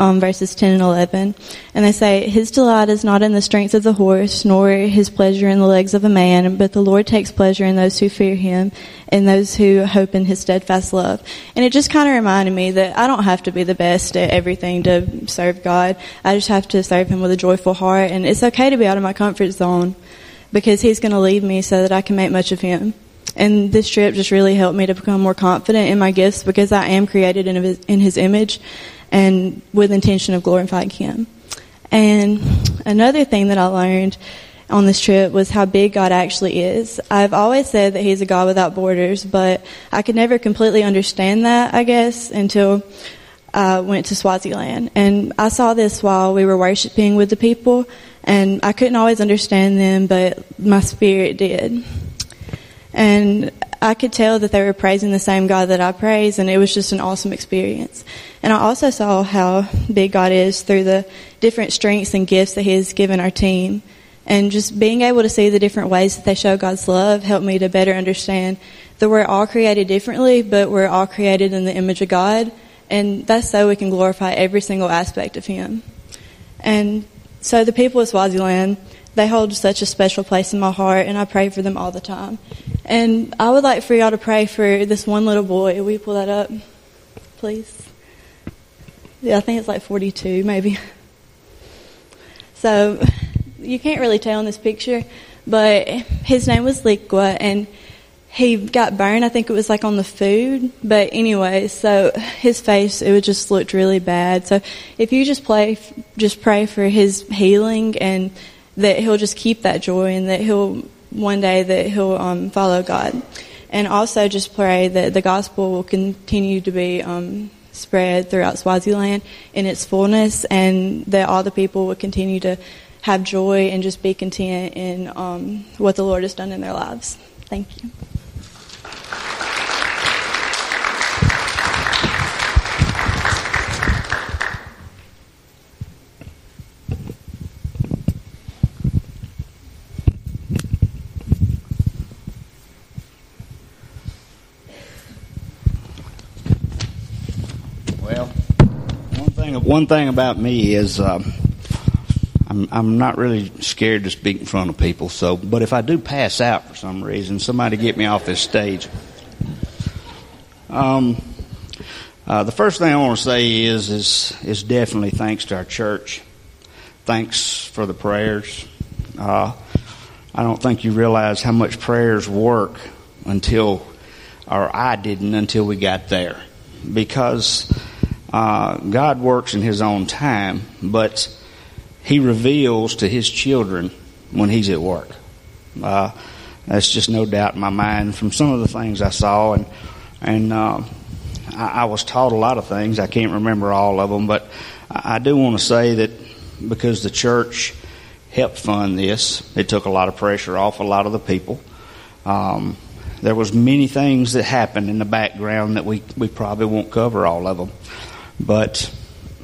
Um, verses 10 and 11. And they say, His delight is not in the strength of the horse, nor his pleasure in the legs of a man, but the Lord takes pleasure in those who fear him and those who hope in his steadfast love. And it just kind of reminded me that I don't have to be the best at everything to serve God. I just have to serve him with a joyful heart. And it's okay to be out of my comfort zone because he's going to lead me so that I can make much of him. And this trip just really helped me to become more confident in my gifts because I am created in his, in his image and with intention of glorifying him. And another thing that I learned on this trip was how big God actually is. I've always said that He's a God without borders, but I could never completely understand that, I guess, until I went to Swaziland. And I saw this while we were worshiping with the people, and I couldn't always understand them, but my spirit did. And I could tell that they were praising the same God that I praise, and it was just an awesome experience. And I also saw how big God is through the different strengths and gifts that He has given our team. And just being able to see the different ways that they show God's love helped me to better understand that we're all created differently, but we're all created in the image of God. And that's so we can glorify every single aspect of Him. And so the people of Swaziland, they hold such a special place in my heart, and I pray for them all the time. And I would like for y'all to pray for this one little boy. Will you pull that up, please? Yeah, I think it's like 42, maybe. [laughs] So you can't really tell in this picture, but his name was Liqua, and he got burned. I think it was like on the food, but anyway, so his face it just looked really bad. So if you just play, just pray for his healing and that he'll just keep that joy and that he'll one day that he'll um, follow God, and also just pray that the gospel will continue to be um, spread throughout Swaziland in its fullness, and that all the people will continue to have joy and just be content in um, what the Lord has done in their lives. Thank you. Thing one thing about me is uh, I'm I'm not really scared to speak in front of people. So, but if I do pass out for some reason, somebody get me off this stage. Um, uh, the first thing I want to say is is is definitely thanks to our church. Thanks for the prayers. Uh, I don't think you realize how much prayers work until, or I didn't until we got there, because uh, God works in His own time, but He reveals to His children when He's at work. Uh, that's just no doubt in my mind from some of the things I saw, and and uh, I, I was taught a lot of things. I can't remember all of them, but I, I do want to say that because the church helped fund this, it took a lot of pressure off a lot of the people. Um, there was many things that happened in the background that we we probably won't cover all of them. But,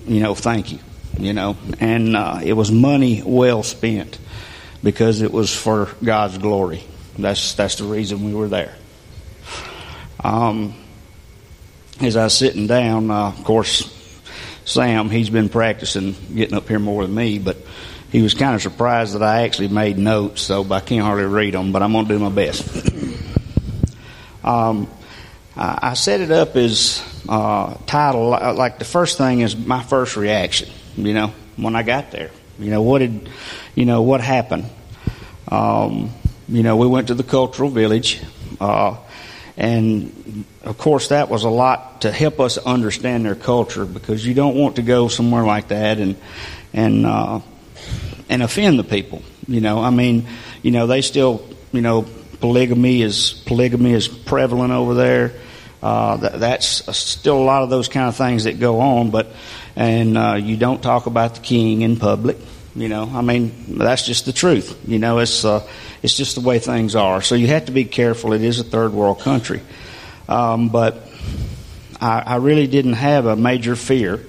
you know, thank you. You know, and uh, it was money well spent because it was for God's glory. That's that's the reason we were there. Um, as I was sitting down, uh, of course, Sam he's been practicing getting up here more than me, but he was kind of surprised that I actually made notes, so I can't hardly read them, but I'm going to do my best. [coughs] um, I set it up as uh, title like the first thing is my first reaction. You know, when I got there, you know what did, you know what happened. Um, you know, we went to the cultural village, uh, and of course that was a lot to help us understand their culture because you don't want to go somewhere like that and and uh, and offend the people. You know, I mean, you know they still, you know, polygamy is polygamy is prevalent over there. Uh, that, that's still a lot of those kind of things that go on, but and uh, you don't talk about the king in public. You know, I mean, that's just the truth. You know, it's uh, it's just the way things are. So you have to be careful. It is a third world country, um, but I, I really didn't have a major fear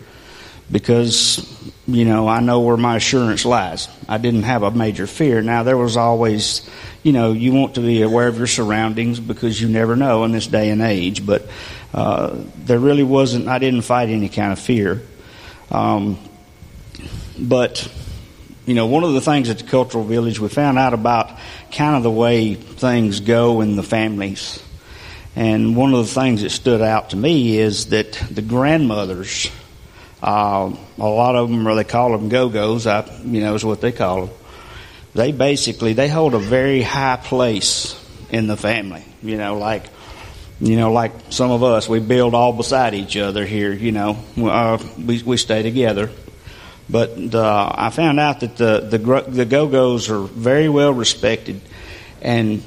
because you know I know where my assurance lies. I didn't have a major fear. Now there was always, you know, you want to be aware of your surroundings because you never know in this day and age. But uh, there really wasn't. I didn't fight any kind of fear. Um, but you know, one of the things at the cultural village we found out about kind of the way things go in the families. And one of the things that stood out to me is that the grandmothers, uh, a lot of them, or they call them go-go's, I, you know, is what they call them. They basically, they hold a very high place in the family. You know, like, you know, like some of us, we build all beside each other here, you know, uh, we, we stay together. But uh, I found out that the, the, the go-go's are very well respected and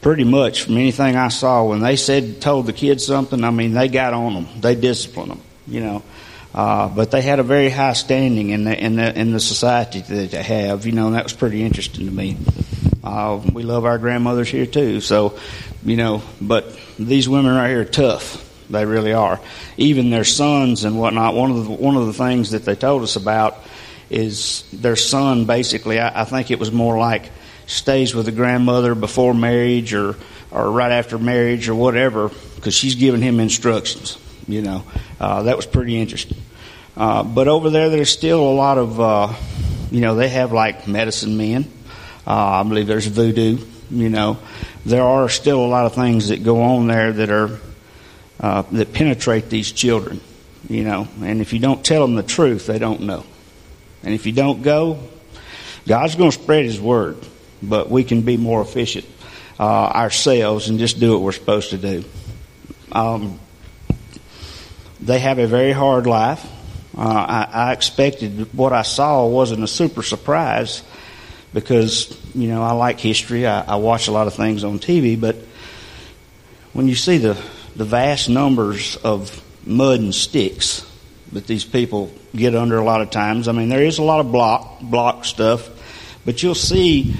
pretty much from anything I saw, when they said told the kids something, I mean they got on them, they disciplined them, you know. Uh, but they had a very high standing in the in the in the society that they have, you know, and that was pretty interesting to me. Uh, we love our grandmothers here too, so you know. But these women right here are tough. They really are. Even their sons and whatnot. One of the one of the things that they told us about is their son. Basically, I, I think it was more like stays with the grandmother before marriage or or right after marriage or whatever because she's giving him instructions. You know, uh, that was pretty interesting. Uh, but over there, there's still a lot of, uh, you know, they have like medicine men. Uh, I believe there's voodoo. You know, there are still a lot of things that go on there that are uh, that penetrate these children. You know, and if you don't tell them the truth, they don't know. And if you don't go, God's going to spread His word but we can be more efficient uh, ourselves and just do what we're supposed to do. Um, they have a very hard life. Uh, I, I expected what I saw wasn't a super surprise because you know I like history. I, I watch a lot of things on TV, but when you see the the vast numbers of mud and sticks that these people get under a lot of times, I mean there is a lot of block block stuff, but you'll see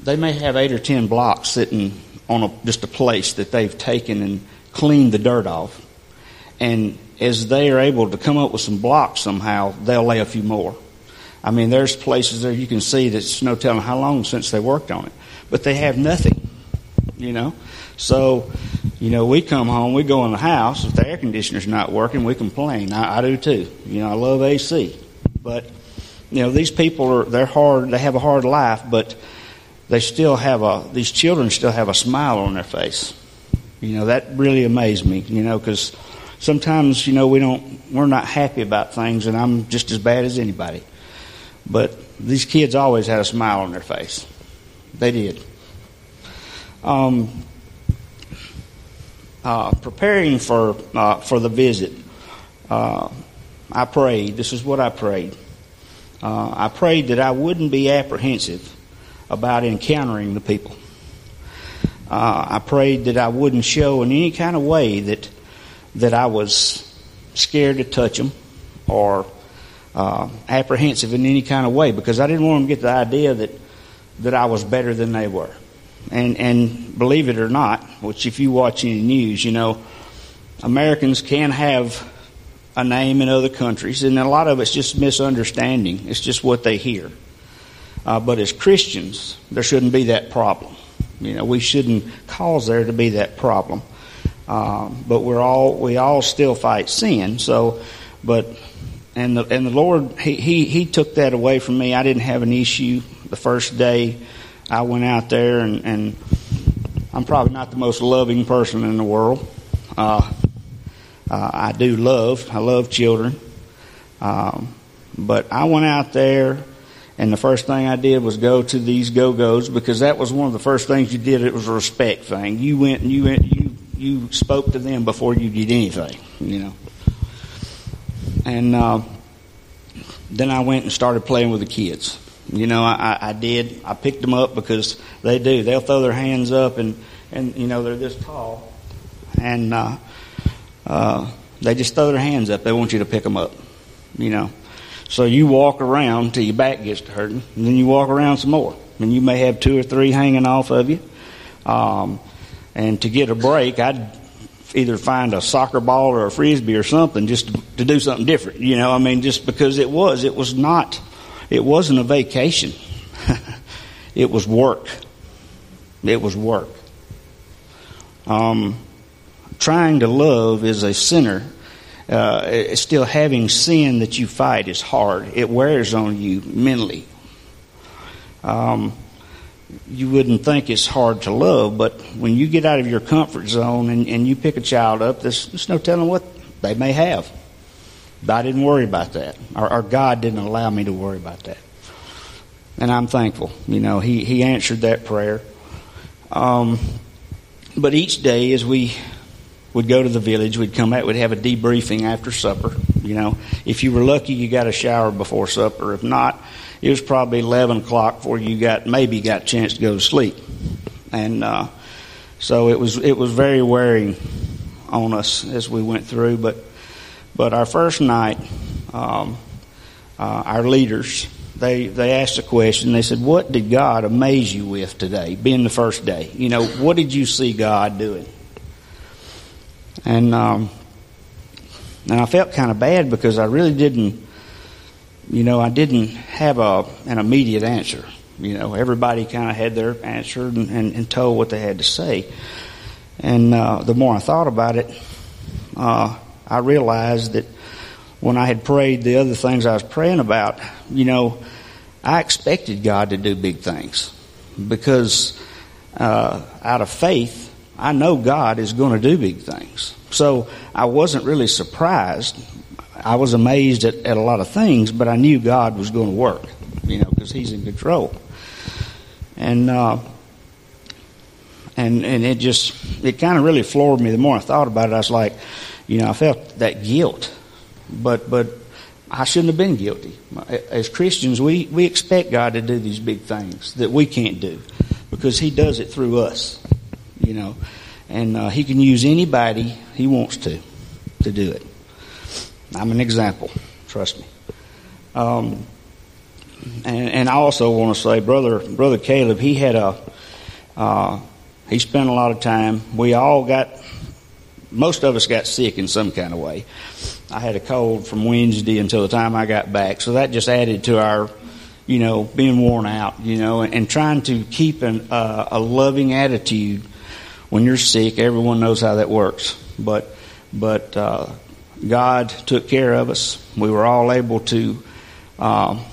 they may have eight or ten blocks sitting on a, just a place that they've taken and cleaned the dirt off. And as they are able to come up with some blocks somehow, they'll lay a few more. I mean, there's places there you can see that's no telling how long since they worked on it, but they have nothing, you know. So, you know, we come home, we go in the house. If the air conditioner's not working, we complain. I, I do too. You know, I love AC, but you know, these people are they're hard. They have a hard life, but they still have a, these children still have a smile on their face. You know, that really amazed me, you know, because sometimes, you know, we don't, we're not happy about things, and I'm just as bad as anybody. But these kids always had a smile on their face. They did. Um, uh, preparing for uh, for the visit, uh, I prayed. This is what I prayed. Uh, I prayed that I wouldn't be apprehensive about encountering the people. Uh, I prayed that I wouldn't show in any kind of way that that I was scared to touch them or uh, apprehensive in any kind of way because I didn't want them to get the idea that that I was better than they were. And and believe it or not, which if you watch any news, you know, Americans can have a name in other countries, and a lot of it's just misunderstanding. It's just what they hear. Uh, but as Christians, there shouldn't be that problem. You know, we shouldn't cause there to be that problem. Uh, but we're all we all still fight sin. So, but and the and the Lord he, he he took that away from me. I didn't have an issue the first day I went out there, and, and I'm probably not the most loving person in the world. Uh, uh, I do love I love children, um, but I went out there and the first thing I did was go to these go-go's because that was one of the first things you did. It was a respect thing. You went and you went, you, you spoke to them before you did anything, you know. And, uh, then I went and started playing with the kids. You know, I, I did. I picked them up because they do. They'll throw their hands up and, and you know, they're this tall. And, uh, uh, they just throw their hands up. They want you to pick them up, you know. So you walk around till your back gets to hurting, and then you walk around some more. And you may have two or three hanging off of you. Um, and to get a break, I'd either find a soccer ball or a frisbee or something just to, to do something different. You know, I mean, just because it was, it was not, it wasn't a vacation. [laughs] it was work. It was work. Um, trying to love is a sinner uh, still having sin that you fight is hard. It wears on you mentally. Um, you wouldn't think it's hard to love, but when you get out of your comfort zone and, and you pick a child up, there's, there's no telling what they may have. But I didn't worry about that. Or, God didn't allow me to worry about that. And I'm thankful. You know, He, he answered that prayer. Um, but each day as we would go to the village, we'd come back, we'd have a debriefing after supper. You know, if you were lucky, you got a shower before supper. If not, it was probably 11 o'clock before you got maybe got a chance to go to sleep. And uh, so it was it was very wearing on us as we went through. But but our first night, um, uh, our leaders they they asked a question. They said, "What did God amaze you with today, being the first day? You know, what did you see God doing?" And um, and I felt kind of bad because I really didn't you know, I didn't have a an immediate answer. You know, everybody kind of had their answer and, and, and, told what they had to say. And uh, the more I thought about it, uh, I realized that when I had prayed the other things I was praying about, you know, I expected God to do big things because uh, out of faith, I know God is going to do big things. So I wasn't really surprised I was amazed at, at a lot of things, but I knew God was going to work, you know, because He's in control. And uh, and and it just it kind of really floored me. The more I thought about it, I was like, you know, I felt that guilt, but but I shouldn't have been guilty. As Christians, we we expect God to do these big things that we can't do because He does it through us, you know, and uh, He can use anybody He wants to to do it. I'm an example. Trust me. Um, and, and I also want to say, brother, brother Caleb, he had a, uh, he spent a lot of time. We all got, most of us got sick in some kind of way. I had a cold from Wednesday until the time I got back, so that just added to our, you know, being worn out, you know, and, and trying to keep an, uh, a loving attitude when you're sick. Everyone knows how that works, but but uh, God took care of us. We were all able to, uh,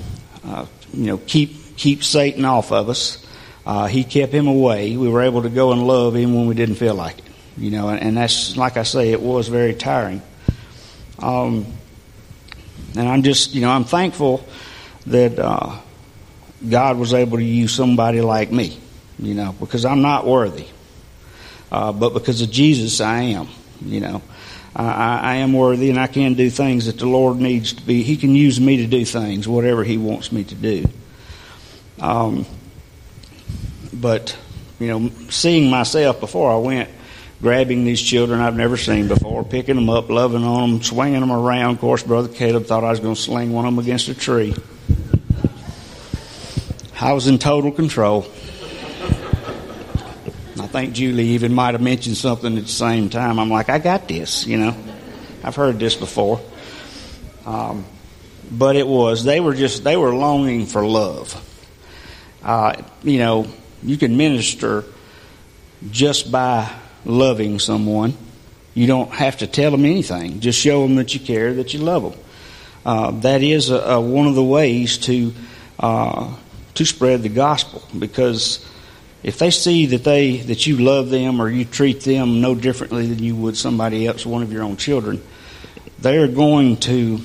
uh, you know, keep keep Satan off of us. Uh, he kept him away. We were able to go and love him when we didn't feel like it. You know, and, and that's like I say, it was very tiring. Um, and I'm just, you know, I'm thankful that uh, God was able to use somebody like me. You know, because I'm not worthy, uh, but because of Jesus, I am. You know. I, I am worthy and I can do things that the Lord needs to be. He can use me to do things, whatever He wants me to do. Um, but, you know, seeing myself before I went, grabbing these children I've never seen before, picking them up, loving on them, swinging them around. Of course, Brother Caleb thought I was going to sling one of them against a tree. I was in total control. Think Julie even might have mentioned something at the same time. I'm like, I got this, you know. I've heard this before. Um, but it was, they were just, they were longing for love. Uh, you know, you can minister just by loving someone. You don't have to tell them anything. Just show them that you care, that you love them. Uh, that is a, a, one of the ways to uh, to spread the gospel because if they see that they that you love them or you treat them no differently than you would somebody else, one of your own children, they're going to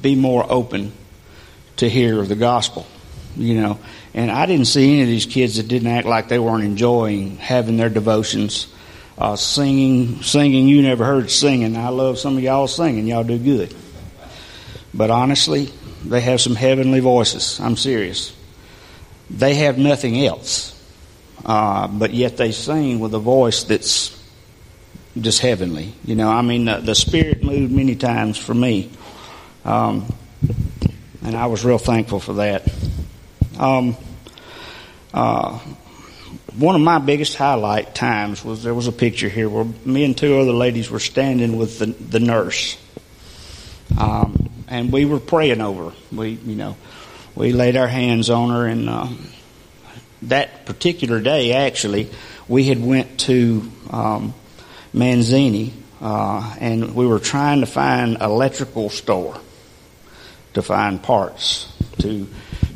be more open to hear the gospel. You know, and I didn't see any of these kids that didn't act like they weren't enjoying having their devotions, uh, singing, singing. You never heard singing. I love some of y'all singing. Y'all do good. But honestly, they have some heavenly voices. I'm serious. They have nothing else uh, but yet they sing with a voice that's just heavenly. You know, I mean, the, the Spirit moved many times for me, um, and I was real thankful for that. Um, uh, one of my biggest highlight times was there was a picture here where me and two other ladies were standing with the, the nurse, um, and we were praying over. We, you know, we laid our hands on her and. Uh, that particular day, actually, we had went to um, Manzini uh, and we were trying to find electrical store to find parts to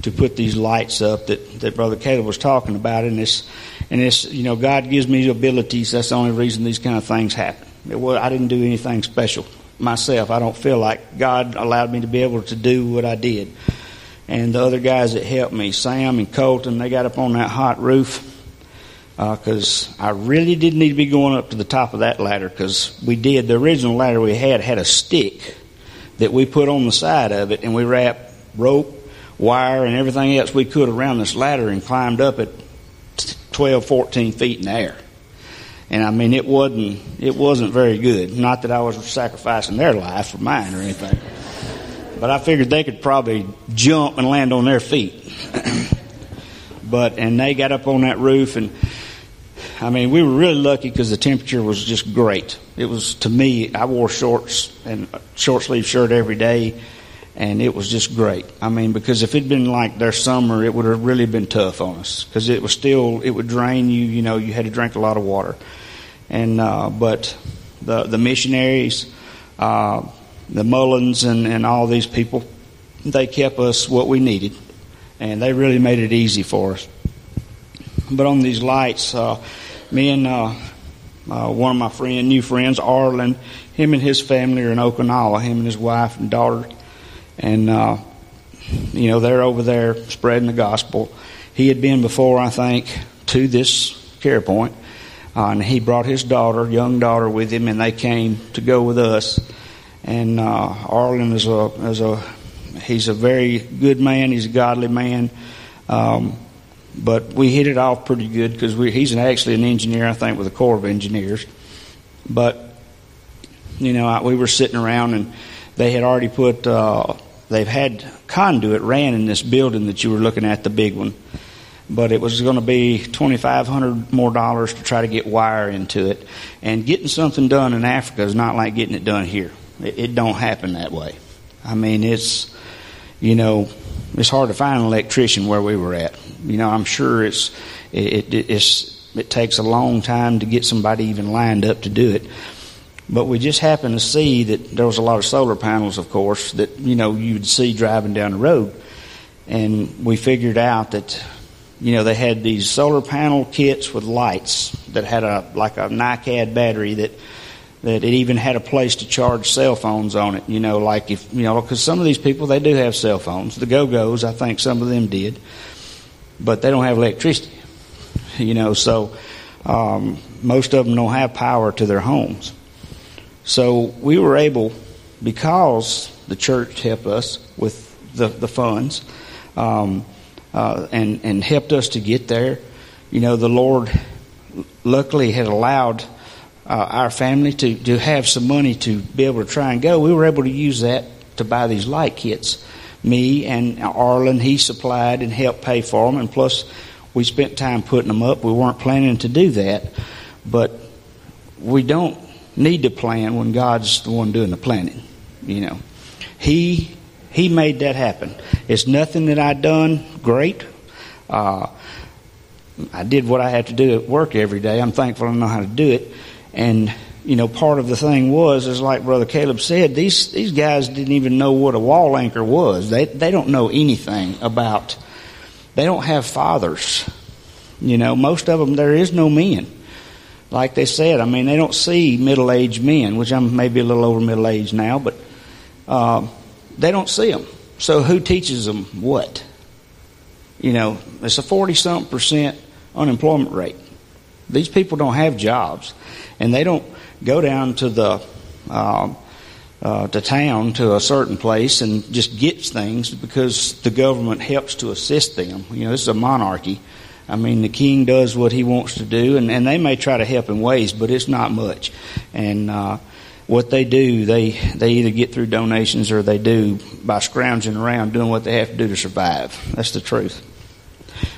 to put these lights up that, that Brother Caleb was talking about. And this, and this, you know, God gives me abilities. That's the only reason these kind of things happen. It was, I didn't do anything special myself. I don't feel like God allowed me to be able to do what I did. And the other guys that helped me, Sam and Colton, they got up on that hot roof because uh, I really didn't need to be going up to the top of that ladder because we did. The original ladder we had had a stick that we put on the side of it, and we wrapped rope, wire, and everything else we could around this ladder and climbed up at 12, 14 feet in the air. And I mean, it wasn't it wasn't very good. Not that I was sacrificing their life for mine or anything, but I figured they could probably jump and land on their feet. [clears throat] but and they got up on that roof and I mean, we were really lucky because the temperature was just great. It was to me. I wore shorts and short sleeve shirt every day, and it was just great. I mean, because if it'd been like their summer, it would have really been tough on us because it was still it would drain you. You know, you had to drink a lot of water, and uh, but the the missionaries, uh, the Mullins, and and all these people, they kept us what we needed, and they really made it easy for us. But on these lights. Uh, me and uh, uh, one of my friend, new friends, Arlen, him and his family are in Okinawa, him and his wife and daughter. And, uh, you know, they're over there spreading the gospel. He had been before, I think, to this care point. Uh, and he brought his daughter, young daughter, with him, and they came to go with us. And uh, Arlen is a, is a, he's a very good man. He's a godly man. Um, but we hit it off pretty good because he's an, actually an engineer, I think, with the Corps of Engineers. But you know, I, we were sitting around and they had already put, uh, they've had conduit ran in this building that you were looking at, the big one. But it was going to be twenty five hundred more dollars to try to get wire into it, and getting something done in Africa is not like getting it done here. It, it don't happen that way. I mean, it's you know, it's hard to find an electrician where we were at. You know, I'm sure it's it, it, it's it takes a long time to get somebody even lined up to do it. But we just happened to see that there was a lot of solar panels, of course, that you know you'd see driving down the road, and we figured out that you know they had these solar panel kits with lights that had a like a NiCad battery that that it even had a place to charge cell phones on it. You know, like if you know, because some of these people they do have cell phones. The Go Go's, I think some of them did but they don't have electricity. You know, so um, most of them don't have power to their homes. So we were able, because the church helped us with the, the funds um, uh, and, and helped us to get there. You know, the Lord luckily had allowed uh, our family to, to have some money to be able to try and go. We were able to use that to buy these light kits me and Arlen, he supplied and helped pay for them, and plus we spent time putting them up. We weren't planning to do that, but we don't need to plan when God's the one doing the planning. You know, He He made that happen. It's nothing that I done great. Uh, I did what I had to do at work every day. I'm thankful I know how to do it, and you know, part of the thing was, is like Brother Caleb said, these these guys didn't even know what a wall anchor was. They they don't know anything about. They don't have fathers. You know, most of them there is no men. Like they said, I mean, they don't see middle aged men, which I'm maybe a little over middle aged now, but uh, they don't see them. So who teaches them what? You know, it's a forty something percent unemployment rate. These people don't have jobs, and they don't go down to the uh, uh, to town to a certain place and just gets things because the government helps to assist them. You know, this is a monarchy. I mean, the king does what he wants to do, and, and they may try to help in ways, but it's not much. And uh, what they do, they they either get through donations or they do by scrounging around doing what they have to do to survive. That's the truth.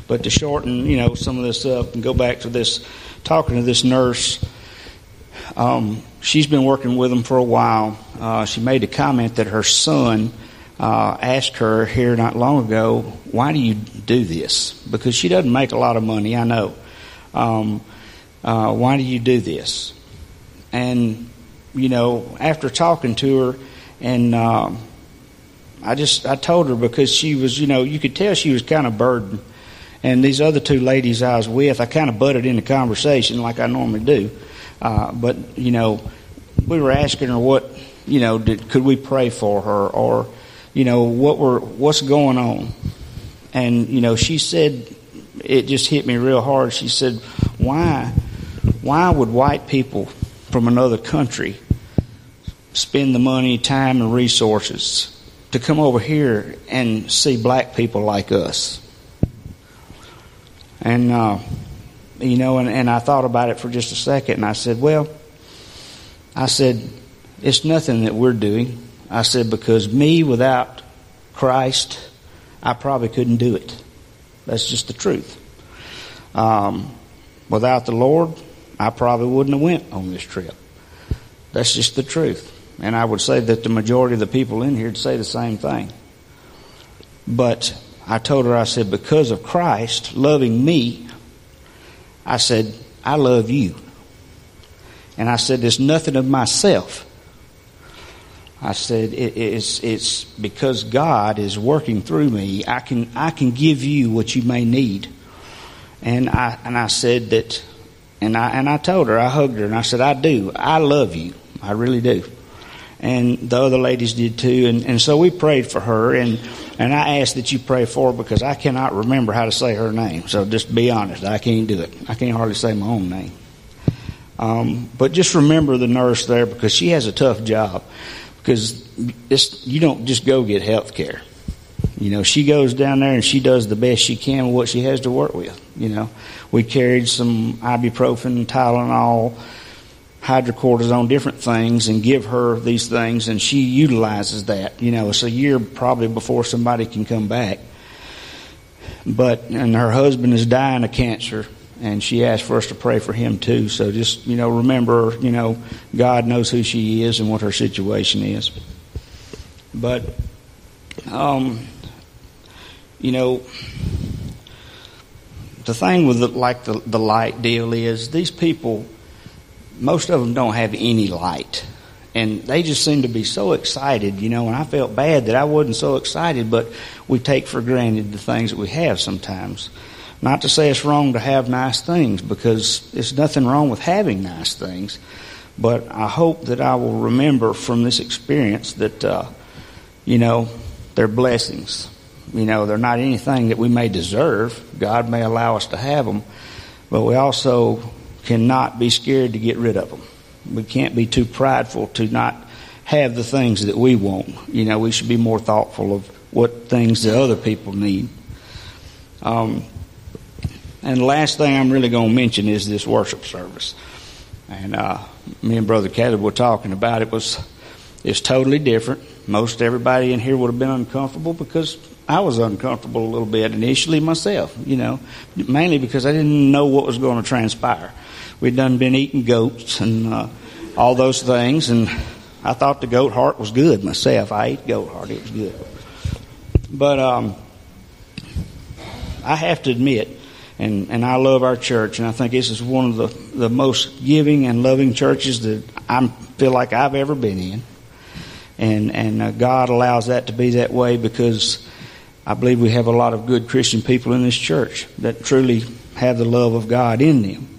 But to shorten, you know, some of this up and go back to this, talking to this nurse um, she's been working with them for a while. Uh, she made a comment that her son uh, asked her here not long ago, "Why do you do this?" Because she doesn't make a lot of money, I know. Um, uh, why do you do this? And you know, after talking to her, and um, I just I told her because she was, you know, you could tell she was kind of burdened. And these other two ladies I was with, I kind of butted into conversation like I normally do. Uh, but you know, we were asking her what, you know, did, could we pray for her, or you know, what were what's going on? And you know, she said it just hit me real hard. She said, "Why, why would white people from another country spend the money, time, and resources to come over here and see black people like us?" And uh, you know, and, and I thought about it for just a second, and I said, "Well," I said, "It's nothing that we're doing." I said, "Because me without Christ, I probably couldn't do it." That's just the truth. Um, without the Lord, I probably wouldn't have went on this trip. That's just the truth. And I would say that the majority of the people in here would say the same thing. But I told her, I said, because of Christ loving me, I said, I love you. And I said, there's nothing of myself. I said, it, it's, it's because God is working through me. I can, I can give you what you may need. And I, and I said that, and I, and I told her, I hugged her, and I said, I do. I love you. I really do. And the other ladies did too. And, and so we prayed for her. And, and I asked that you pray for her because I cannot remember how to say her name. So just be honest. I can't do it. I can't hardly say my own name. Um, but just remember the nurse there because she has a tough job because you don't just go get health care. You know, she goes down there and she does the best she can with what she has to work with. You know, we carried some ibuprofen, Tylenol, hydrocortisone, different things, and give her these things, and she utilizes that. You know, it's a year probably before somebody can come back. But and her husband is dying of cancer, and she asked for us to pray for him too. So just you know, remember, you know, God knows who she is and what her situation is. But, um, you know, the thing with the, like the the light deal is these people, most of them don't have any light. And they just seem to be so excited, you know, and I felt bad that I wasn't so excited, but we take for granted the things that we have sometimes. Not to say it's wrong to have nice things, because there's nothing wrong with having nice things. But I hope that I will remember from this experience that, uh, you know, they're blessings. You know, they're not anything that we may deserve. God may allow us to have them, but we also cannot be scared to get rid of them. We can't be too prideful to not have the things that we want. You know, we should be more thoughtful of what things that other people need. Um, and the last thing I'm really going to mention is this worship service. And uh, me and Brother Caleb were talking about it. Was it's totally different. Most everybody in here would have been uncomfortable because I was uncomfortable a little bit initially myself. You know, mainly because I didn't know what was going to transpire. We'd done been eating goats and uh, all those things, and I thought the goat heart was good myself. I ate goat heart; it was good. But um, I have to admit, and, and I love our church, and I think this is one of the, the most giving and loving churches that I feel like I've ever been in. And, and uh, God allows that to be that way because I believe we have a lot of good Christian people in this church that truly have the love of God in them.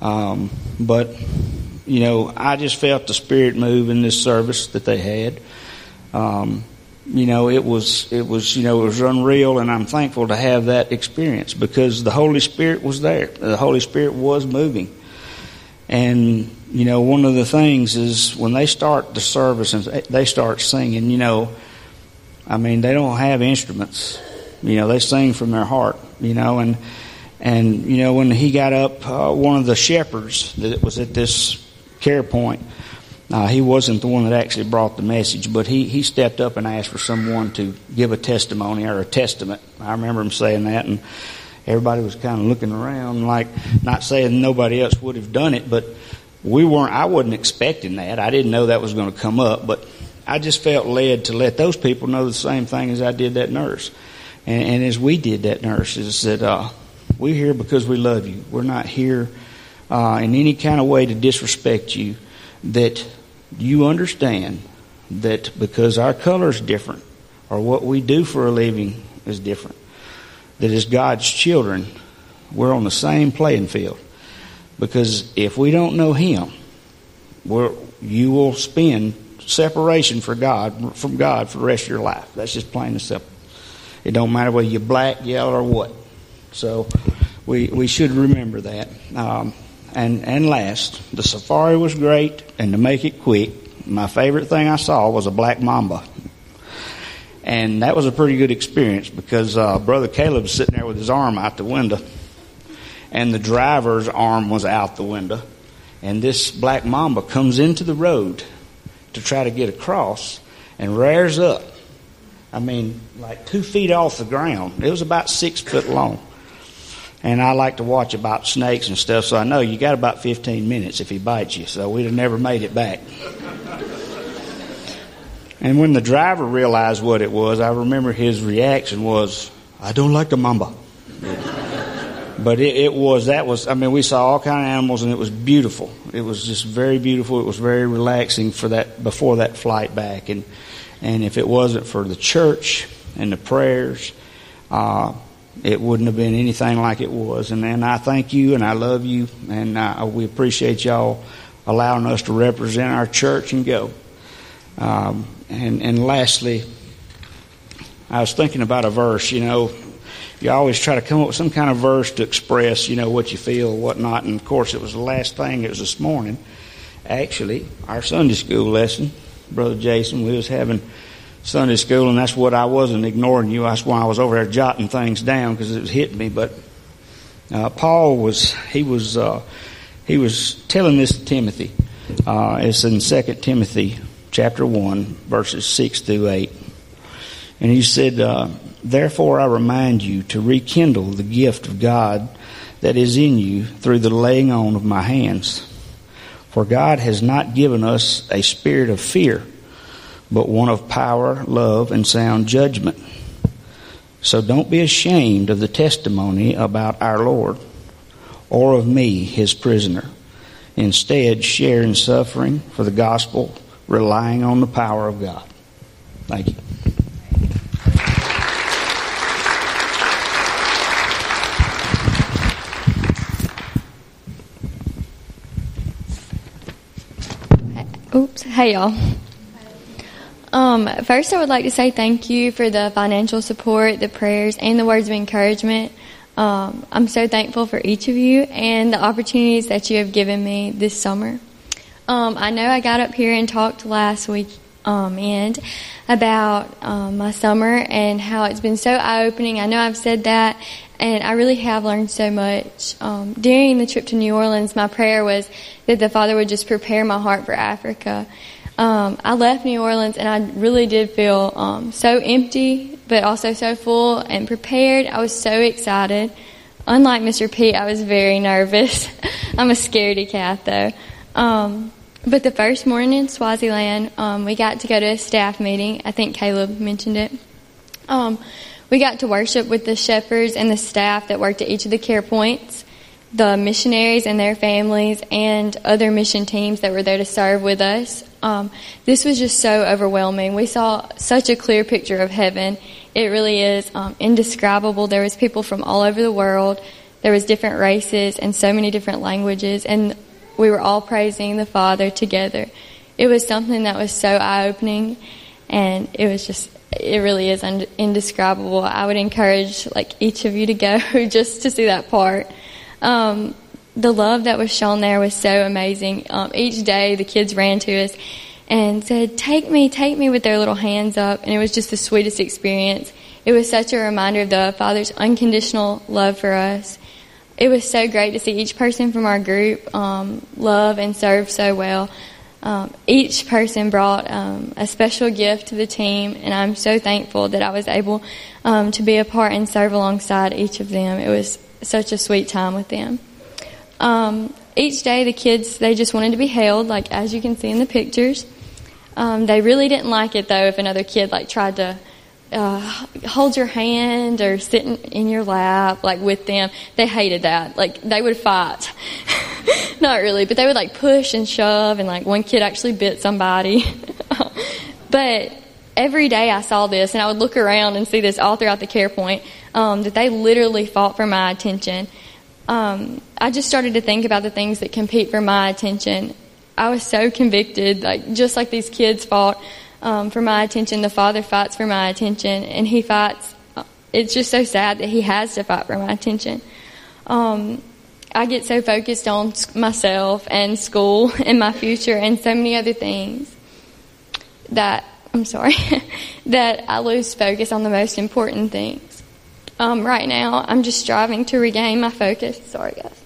Um, but, you know, I just felt the Spirit move in this service that they had. Um, you know, it was it was you know it was unreal, and I'm thankful to have that experience because the Holy Spirit was there. The Holy Spirit was moving, and you know one of the things is when they start the service and they start singing, you know, I mean they don't have instruments, you know they sing from their heart, you know, and and you know when he got up, uh, one of the shepherds that was at this care point uh, he wasn't the one that actually brought the message, but he, he stepped up and asked for someone to give a testimony or a testament. I remember him saying that, and everybody was kind of looking around, like not saying nobody else would have done it, but we weren't. I wasn't expecting that. I didn't know that was going to come up, but I just felt led to let those people know the same thing as I did that nurse, and, and as we did that nurse is that uh, we're here because we love you. We're not here uh, in any kind of way to disrespect you that you understand that because our color is different or what we do for a living is different, that as God's children, we're on the same playing field. Because if we don't know Him, you will spend separation for God from God for the rest of your life. That's just plain and simple. It don't matter whether you're black, yellow, or what. So we we should remember that. Um, and and last, the safari was great, and to make it quick, my favorite thing I saw was a black mamba. And that was a pretty good experience because uh, Brother Caleb was sitting there with his arm out the window, and the driver's arm was out the window. And this black mamba comes into the road to try to get across and rears up. I mean, like two feet off the ground. It was about six foot long. And I like to watch about snakes and stuff, so I know you got about 15 minutes if he bites you, so we'd have never made it back. and when the driver realized what it was, I remember his reaction was, I don't like the mamba. but it, it, was, that was, I mean, we saw all kind of animals and it was beautiful. It was just very beautiful. It was very relaxing for that, before that flight back. And, and if it wasn't for the church and the prayers, uh, it wouldn't have been anything like it was. And, and I thank you and I love you and uh, we appreciate y'all allowing us to represent our church and go. Um, and, and lastly, I was thinking about a verse, you know, you always try to come up with some kind of verse to express, you know, what you feel, whatnot. And of course, it was the last thing. It was this morning. Actually, our Sunday school lesson, Brother Jason, we was having Sunday school, and that's what I wasn't ignoring you. That's why I was over there jotting things down because it was hitting me. But uh, Paul was he was uh, he was telling this to Timothy. Uh, it's in Second Timothy chapter one, verses six through eight, and he said, uh, "Therefore I remind you to rekindle the gift of God that is in you through the laying on of my hands. For God has not given us a spirit of fear." But one of power, love, and sound judgment. So don't be ashamed of the testimony about our Lord or of me, his prisoner. Instead, share in suffering for the gospel, relying on the power of God. Thank you. Oops. Hey, y'all. Um, first, I would like to say thank you for the financial support, the prayers, and the words of encouragement. Um, I'm so thankful for each of you and the opportunities that you have given me this summer. Um, I know I got up here and talked last week um, and about um, my summer and how it's been so eye opening. I know I've said that, and I really have learned so much. Um, during the trip to New Orleans, my prayer was that the Father would just prepare my heart for Africa. Um, I left New Orleans and I really did feel um, so empty, but also so full and prepared. I was so excited. Unlike Mr. Pete, I was very nervous. [laughs] I'm a scaredy cat though. Um, but the first morning in Swaziland, um, we got to go to a staff meeting. I think Caleb mentioned it. Um, we got to worship with the shepherds and the staff that worked at each of the care points the missionaries and their families and other mission teams that were there to serve with us. Um, this was just so overwhelming. We saw such a clear picture of heaven. It really is um, indescribable. There was people from all over the world. There was different races and so many different languages, and we were all praising the Father together. It was something that was so eye opening, and it was just it really is indescribable. I would encourage like each of you to go [laughs] just to see that part. Um, the love that was shown there was so amazing. Um, each day, the kids ran to us and said, Take me, take me, with their little hands up. And it was just the sweetest experience. It was such a reminder of the Father's unconditional love for us. It was so great to see each person from our group um, love and serve so well. Um, each person brought um, a special gift to the team, and I'm so thankful that I was able um, to be a part and serve alongside each of them. It was such a sweet time with them. Um, each day, the kids they just wanted to be held, like as you can see in the pictures. Um, they really didn't like it though if another kid like tried to uh, hold your hand or sit in, in, your lap like with them. They hated that. Like they would fight. [laughs] not really, but they would like push and shove, and like one kid actually bit somebody. [laughs] but every day I saw this, and I would look around and see this all throughout the care point um, that they literally fought for my attention. Um, I just started to think about the things that compete for my attention. I was so convicted, like just like these kids fought um, for my attention. The father fights for my attention, and he fights. It's just so sad that he has to fight for my attention. Um, I get so focused on myself and school [laughs] and my future and so many other things that I'm sorry [laughs] that I lose focus on the most important things. Um, right now, I'm just striving to regain my focus. Sorry, guys.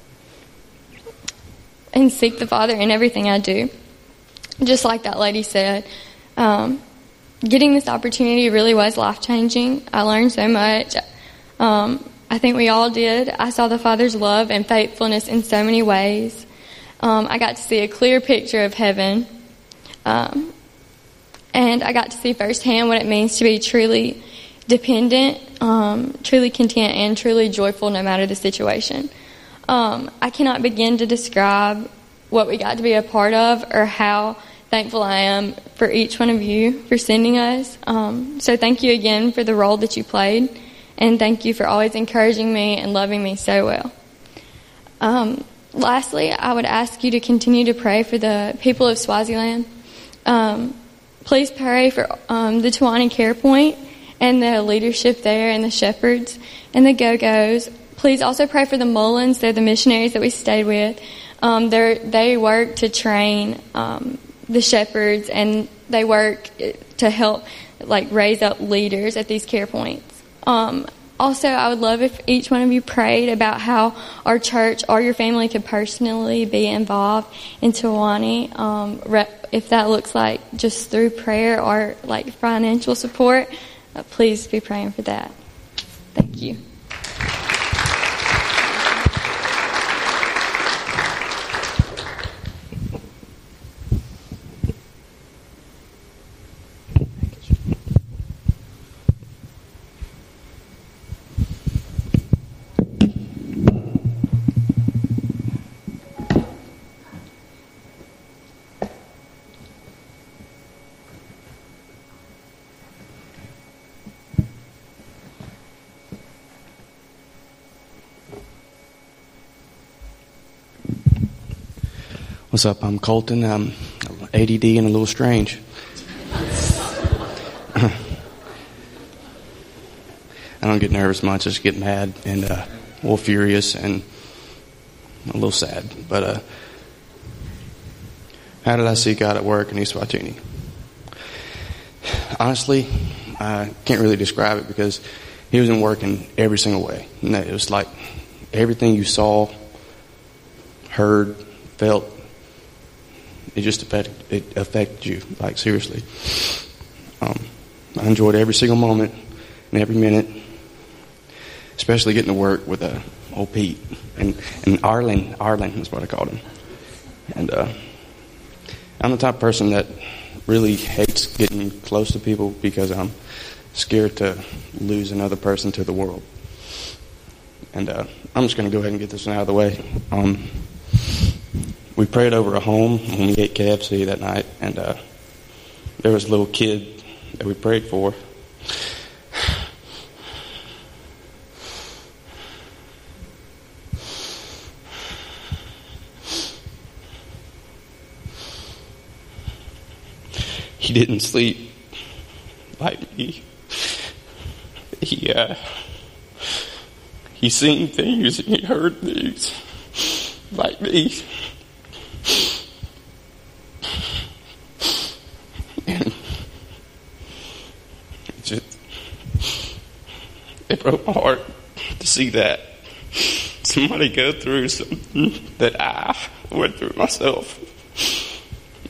And seek the Father in everything I do. Just like that lady said, um, getting this opportunity really was life changing. I learned so much. Um, I think we all did. I saw the Father's love and faithfulness in so many ways. Um, I got to see a clear picture of heaven. Um, and I got to see firsthand what it means to be truly dependent, um, truly content, and truly joyful no matter the situation. Um, I cannot begin to describe what we got to be a part of or how thankful I am for each one of you for sending us. Um, so thank you again for the role that you played, and thank you for always encouraging me and loving me so well. Um, lastly, I would ask you to continue to pray for the people of Swaziland. Um, please pray for um, the Tawani Care Point and the leadership there and the shepherds and the go-go's. Please also pray for the Mullins. They're the missionaries that we stayed with. Um, they work to train um, the shepherds and they work to help like raise up leaders at these care points. Um, also, I would love if each one of you prayed about how our church or your family could personally be involved in Tawani. Um, if that looks like just through prayer or like financial support, uh, Uh, please be praying for that. Thank you. What's up? I'm Colton. I'm ADD and a little strange. I don't get nervous much. I just get mad and uh, a little furious and a little sad. But uh, how did I see God at work in Eswatini? Honestly, I can't really describe it because He was in work in every single way. it was like everything you saw, heard, felt, it just affected, it affected you, like seriously. Um, I enjoyed every single moment and every minute, especially getting to work with uh, old Pete and, and Arlen. Arlen is what I called him. And uh, I'm the type of person that really hates getting close to people because I'm scared to lose another person to the world. And uh, I'm just going to go ahead and get this one out of the way. Um, we prayed over a home when we ate KFC that night, and uh, there was a little kid that we prayed for. He didn't sleep like me. He uh, he seen things and he heard things like me. [laughs] it broke my heart to see that somebody go through something that I went through myself.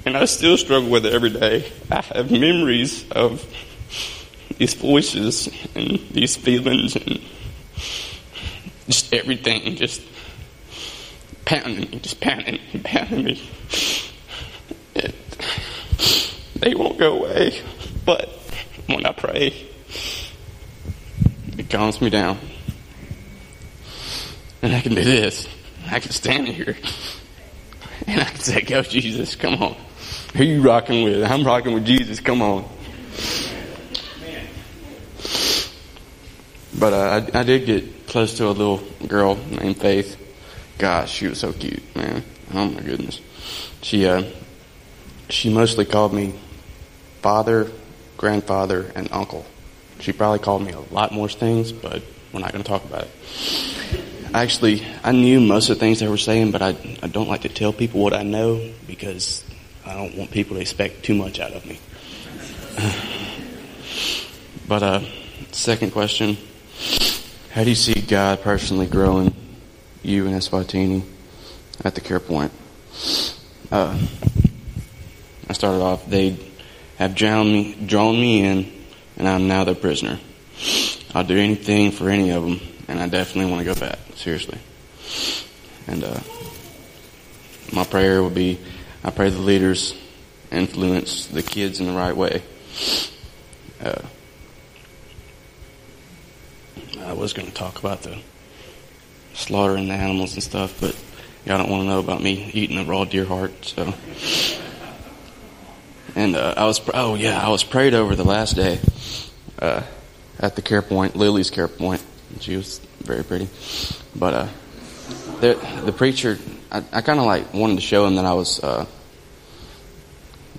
And I still struggle with it every day. I have memories of these voices and these feelings and just everything just pounding me, just pounding me, pounding me. It, they won't go away, but when I pray, it calms me down. And I can do this. I can stand here And I can say, go Jesus, come on. Who you rocking with? I'm rocking with Jesus, come on. But uh, I, I did get close to a little girl named Faith. Gosh, she was so cute, man. Oh my goodness. She uh, she mostly called me father, grandfather, and uncle. She probably called me a lot more things, but we're not going to talk about it. Actually, I knew most of the things they were saying, but I, I don't like to tell people what I know because I don't want people to expect too much out of me. [sighs] but uh, second question: How do you see God personally growing you and Eswatini at the Care Point? Uh, I started off. They have drawn me, drawn me in, and I'm now their prisoner. I'll do anything for any of them, and I definitely want to go back. Seriously. And uh, my prayer will be, I pray the leaders influence the kids in the right way. Uh, I was going to talk about the slaughtering the animals and stuff, but y'all don't want to know about me eating a raw deer heart, so. And uh, I was, oh yeah, I was prayed over the last day uh, at the care point, Lily's care point. She was very pretty, but uh, the, the preacher, I, I kind of like wanted to show him that I was uh,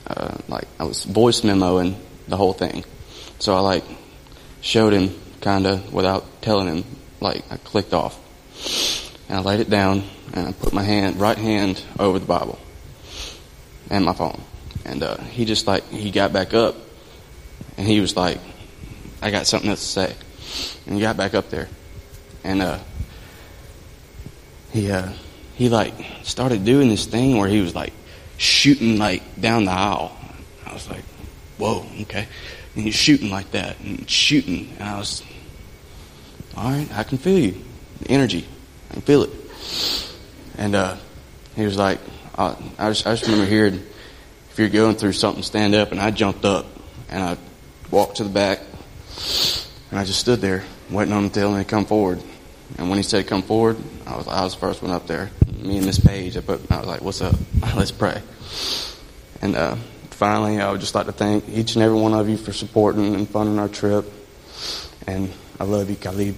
uh, like I was voice memoing the whole thing. So I like showed him kind of without telling him. Like I clicked off, and I laid it down, and I put my hand right hand over the Bible and my phone, and uh, he just like he got back up, and he was like, "I got something else to say," and he got back up there, and uh, he uh, he like started doing this thing where he was like shooting like down the aisle. I was like, whoa, okay. And he's shooting like that and shooting. And I was, all right, I can feel you. The energy. I can feel it. And uh, he was like, uh, I, just, I just remember hearing, if you're going through something, stand up. And I jumped up and I walked to the back and I just stood there waiting on him to tell me to come forward. And when he said come forward, I was I was the first one up there. Me and Miss Paige, I put I was like, "What's up? [laughs] Let's pray." And uh, finally, I would just like to thank each and every one of you for supporting and funding our trip. And I love you, Khalid.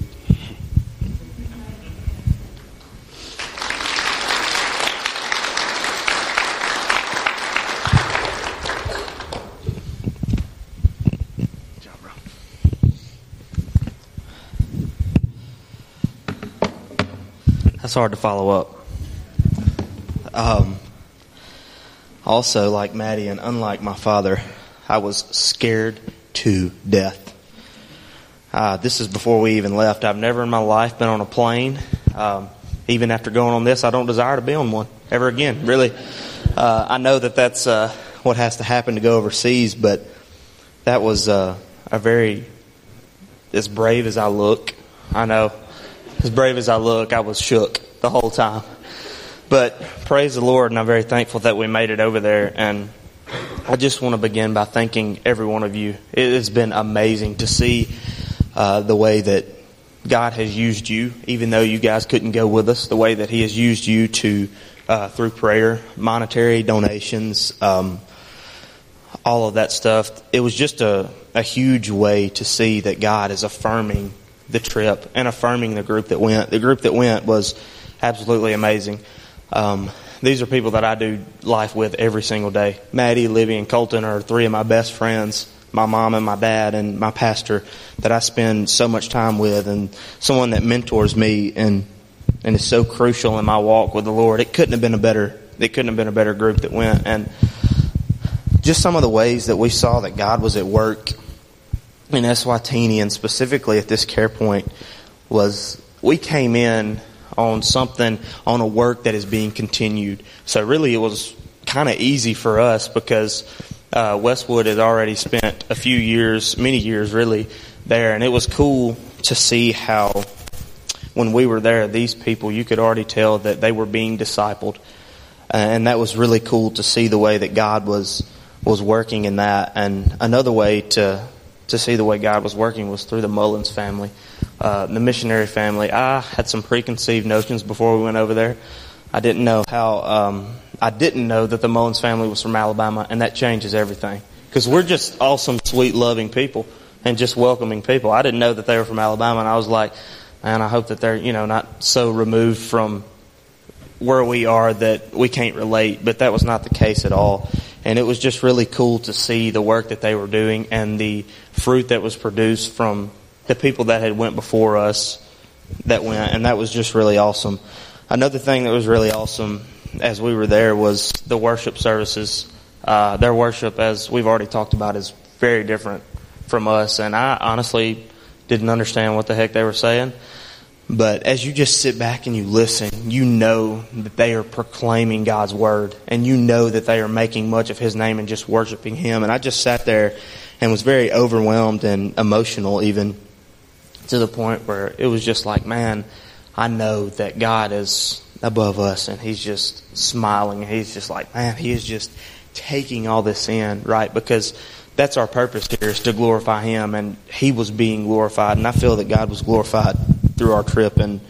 That's hard to follow up. Um, also, like Maddie, and unlike my father, I was scared to death. Uh, this is before we even left. I've never in my life been on a plane. Um, even after going on this, I don't desire to be on one ever again. Really, uh, I know that that's uh, what has to happen to go overseas, but that was uh, a very as brave as I look. I know as brave as I look, I was shook the whole time. But praise the Lord, and I'm very thankful that we made it over there. And I just want to begin by thanking every one of you. It has been amazing to see uh, the way that God has used you, even though you guys couldn't go with us, the way that He has used you to, uh, through prayer, monetary donations, um, all of that stuff. It was just a, a huge way to see that God is affirming the trip and affirming the group that went. The group that went was absolutely amazing. Um, these are people that I do life with every single day. Maddie, Livy, and Colton are three of my best friends. My mom and my dad and my pastor that I spend so much time with, and someone that mentors me and and is so crucial in my walk with the Lord. It couldn't have been a better. It couldn't have been a better group that went, and just some of the ways that we saw that God was at work in Eswatini and specifically at this care point was we came in on something, on a work that is being continued. So really it was kind of easy for us because uh, Westwood had already spent a few years, many years really, there. And it was cool to see how when we were there, these people, you could already tell that they were being discipled. And that was really cool to see the way that God was, was working in that. And another way to, to see the way God was working was through the Mullins family, uh, the missionary family. I had some preconceived notions before we went over there. I didn't know how. Um, I didn't know that the Mullins family was from Alabama, and that changes everything because we're just awesome, sweet, loving people and just welcoming people. I didn't know that they were from Alabama, and I was like, man, I hope that they're you know not so removed from where we are that we can't relate. But that was not the case at all, and it was just really cool to see the work that they were doing and the fruit that was produced from the people that had went before us that went, and that was just really awesome. Another thing that was really awesome as we were there was the worship services. Uh, their worship, as we've already talked about, is very different from us, and I honestly didn't understand what the heck they were saying. But as you just sit back and you listen, you know that they are proclaiming God's word, and you know that they are making much of His name and just worshiping Him. And I just sat there and was very overwhelmed and emotional, even to the point where it was just like, man, I know that God is above us, and He's just smiling. He's just like, man, He is just taking all this in, right? Because that's our purpose here is to glorify Him, and He was being glorified, and I feel that God was glorified through our trip, and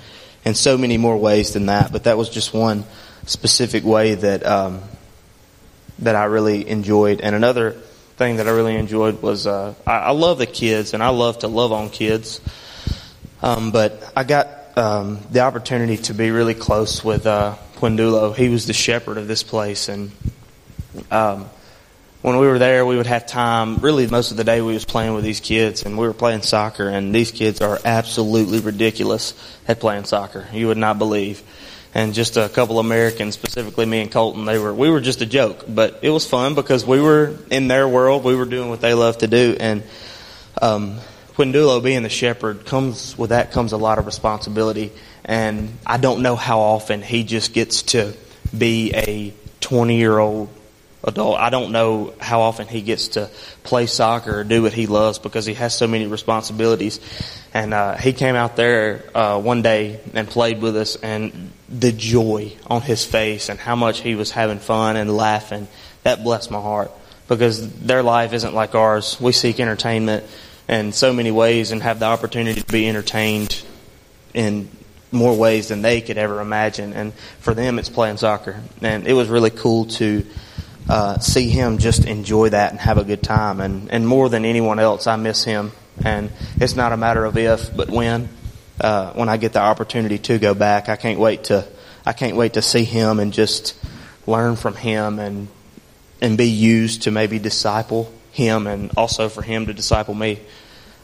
in so many more ways than that. But that was just one specific way that um, that I really enjoyed, and another thing that I really enjoyed was uh, I, I love the kids, and I love to love on kids, um, but I got um, the opportunity to be really close with uh. He was the shepherd of this place, and um, when we were there, we would have time. Really, most of the day we was playing with these kids, and we were playing soccer. And these kids are absolutely ridiculous at playing soccer. You would not believe. And just a couple Americans, specifically me and Colton, they were we were just a joke, but it was fun because we were in their world. We were doing what they love to do, and um, Quindulo being the shepherd comes with that comes a lot of responsibility. And I don't know how often he just gets to be a 20 year old adult. I don't know how often he gets to play soccer or do what he loves because he has so many responsibilities. And uh, he came out there uh, one day and played with us, and the joy on his face and how much he was having fun and laughing that blessed my heart because their life isn't like ours. We seek entertainment in so many ways and have the opportunity to be entertained in more ways than they could ever imagine. And for them, it's playing soccer. And it was really cool to uh, see him just enjoy that and have a good time. And, and more than anyone else, I miss him. And it's not a matter of if, but when. Uh, when I get the opportunity to go back, I can't wait to I can't wait to see him and just learn from him and and be used to maybe disciple him and also for him to disciple me.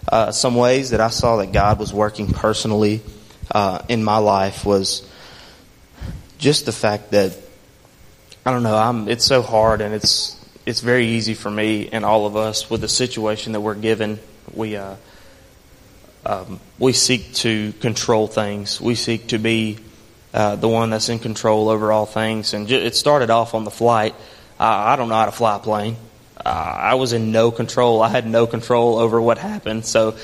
Uh, some ways that I saw that God was working personally uh, in my life was just the fact that I don't know. I'm. It's so hard, and it's it's very easy for me and all of us with the situation that we're given. We uh, um, we seek to control things. We seek to be uh, the one that's in control over all things. And it started off on the flight. Uh, I don't know how to fly a plane. Uh, I was in no control. I had no control over what happened. So,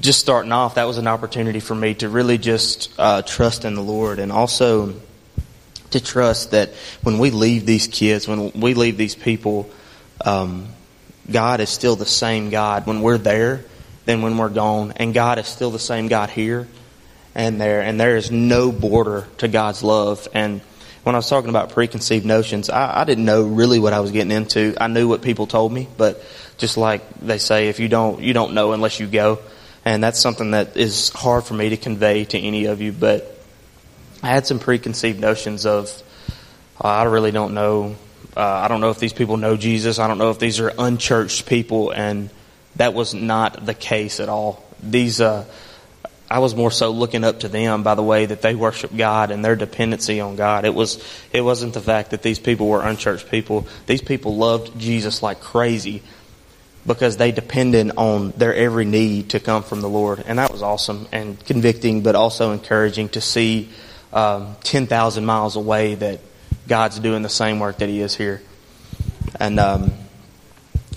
just starting off, that was an opportunity for me to really just uh, trust in the Lord, and also to trust that when we leave these kids, when we leave these people, um, God is still the same God when we're there than when we're gone, and God is still the same God here and there, and there is no border to God's love. And when I was talking about preconceived notions, I, I didn't know really what I was getting into. I knew what people told me, but just like they say, if you don't, you don't know unless you go. And that's something that is hard for me to convey to any of you, but I had some preconceived notions of, uh, I really don't know. Uh, I don't know if these people know Jesus. I don't know if these are unchurched people, and that was not the case at all. These, uh, I was more so looking up to them by the way that they worship God and their dependency on God. It was, it wasn't the fact that these people were unchurched people. These people loved Jesus like crazy because they depended on their every need to come from the Lord, and that was awesome and convicting, but also encouraging to see um, 10,000 miles away that God's doing the same work that He is here. And um,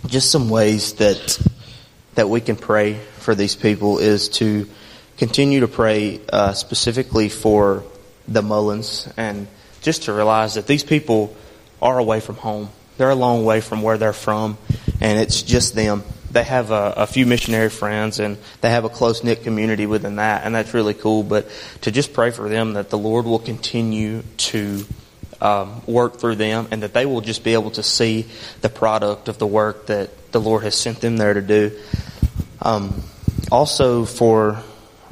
just some ways that that we can pray for these people is to continue to pray uh, specifically for the Mullins and just to realize that these people are away from home. They're a long way from where they're from, and it's just them. They have a, a few missionary friends and they have a close knit community within that, and that's really cool. But to just pray for them that the Lord will continue to um, work through them and that they will just be able to see the product of the work that the Lord has sent them there to do. Um, also, for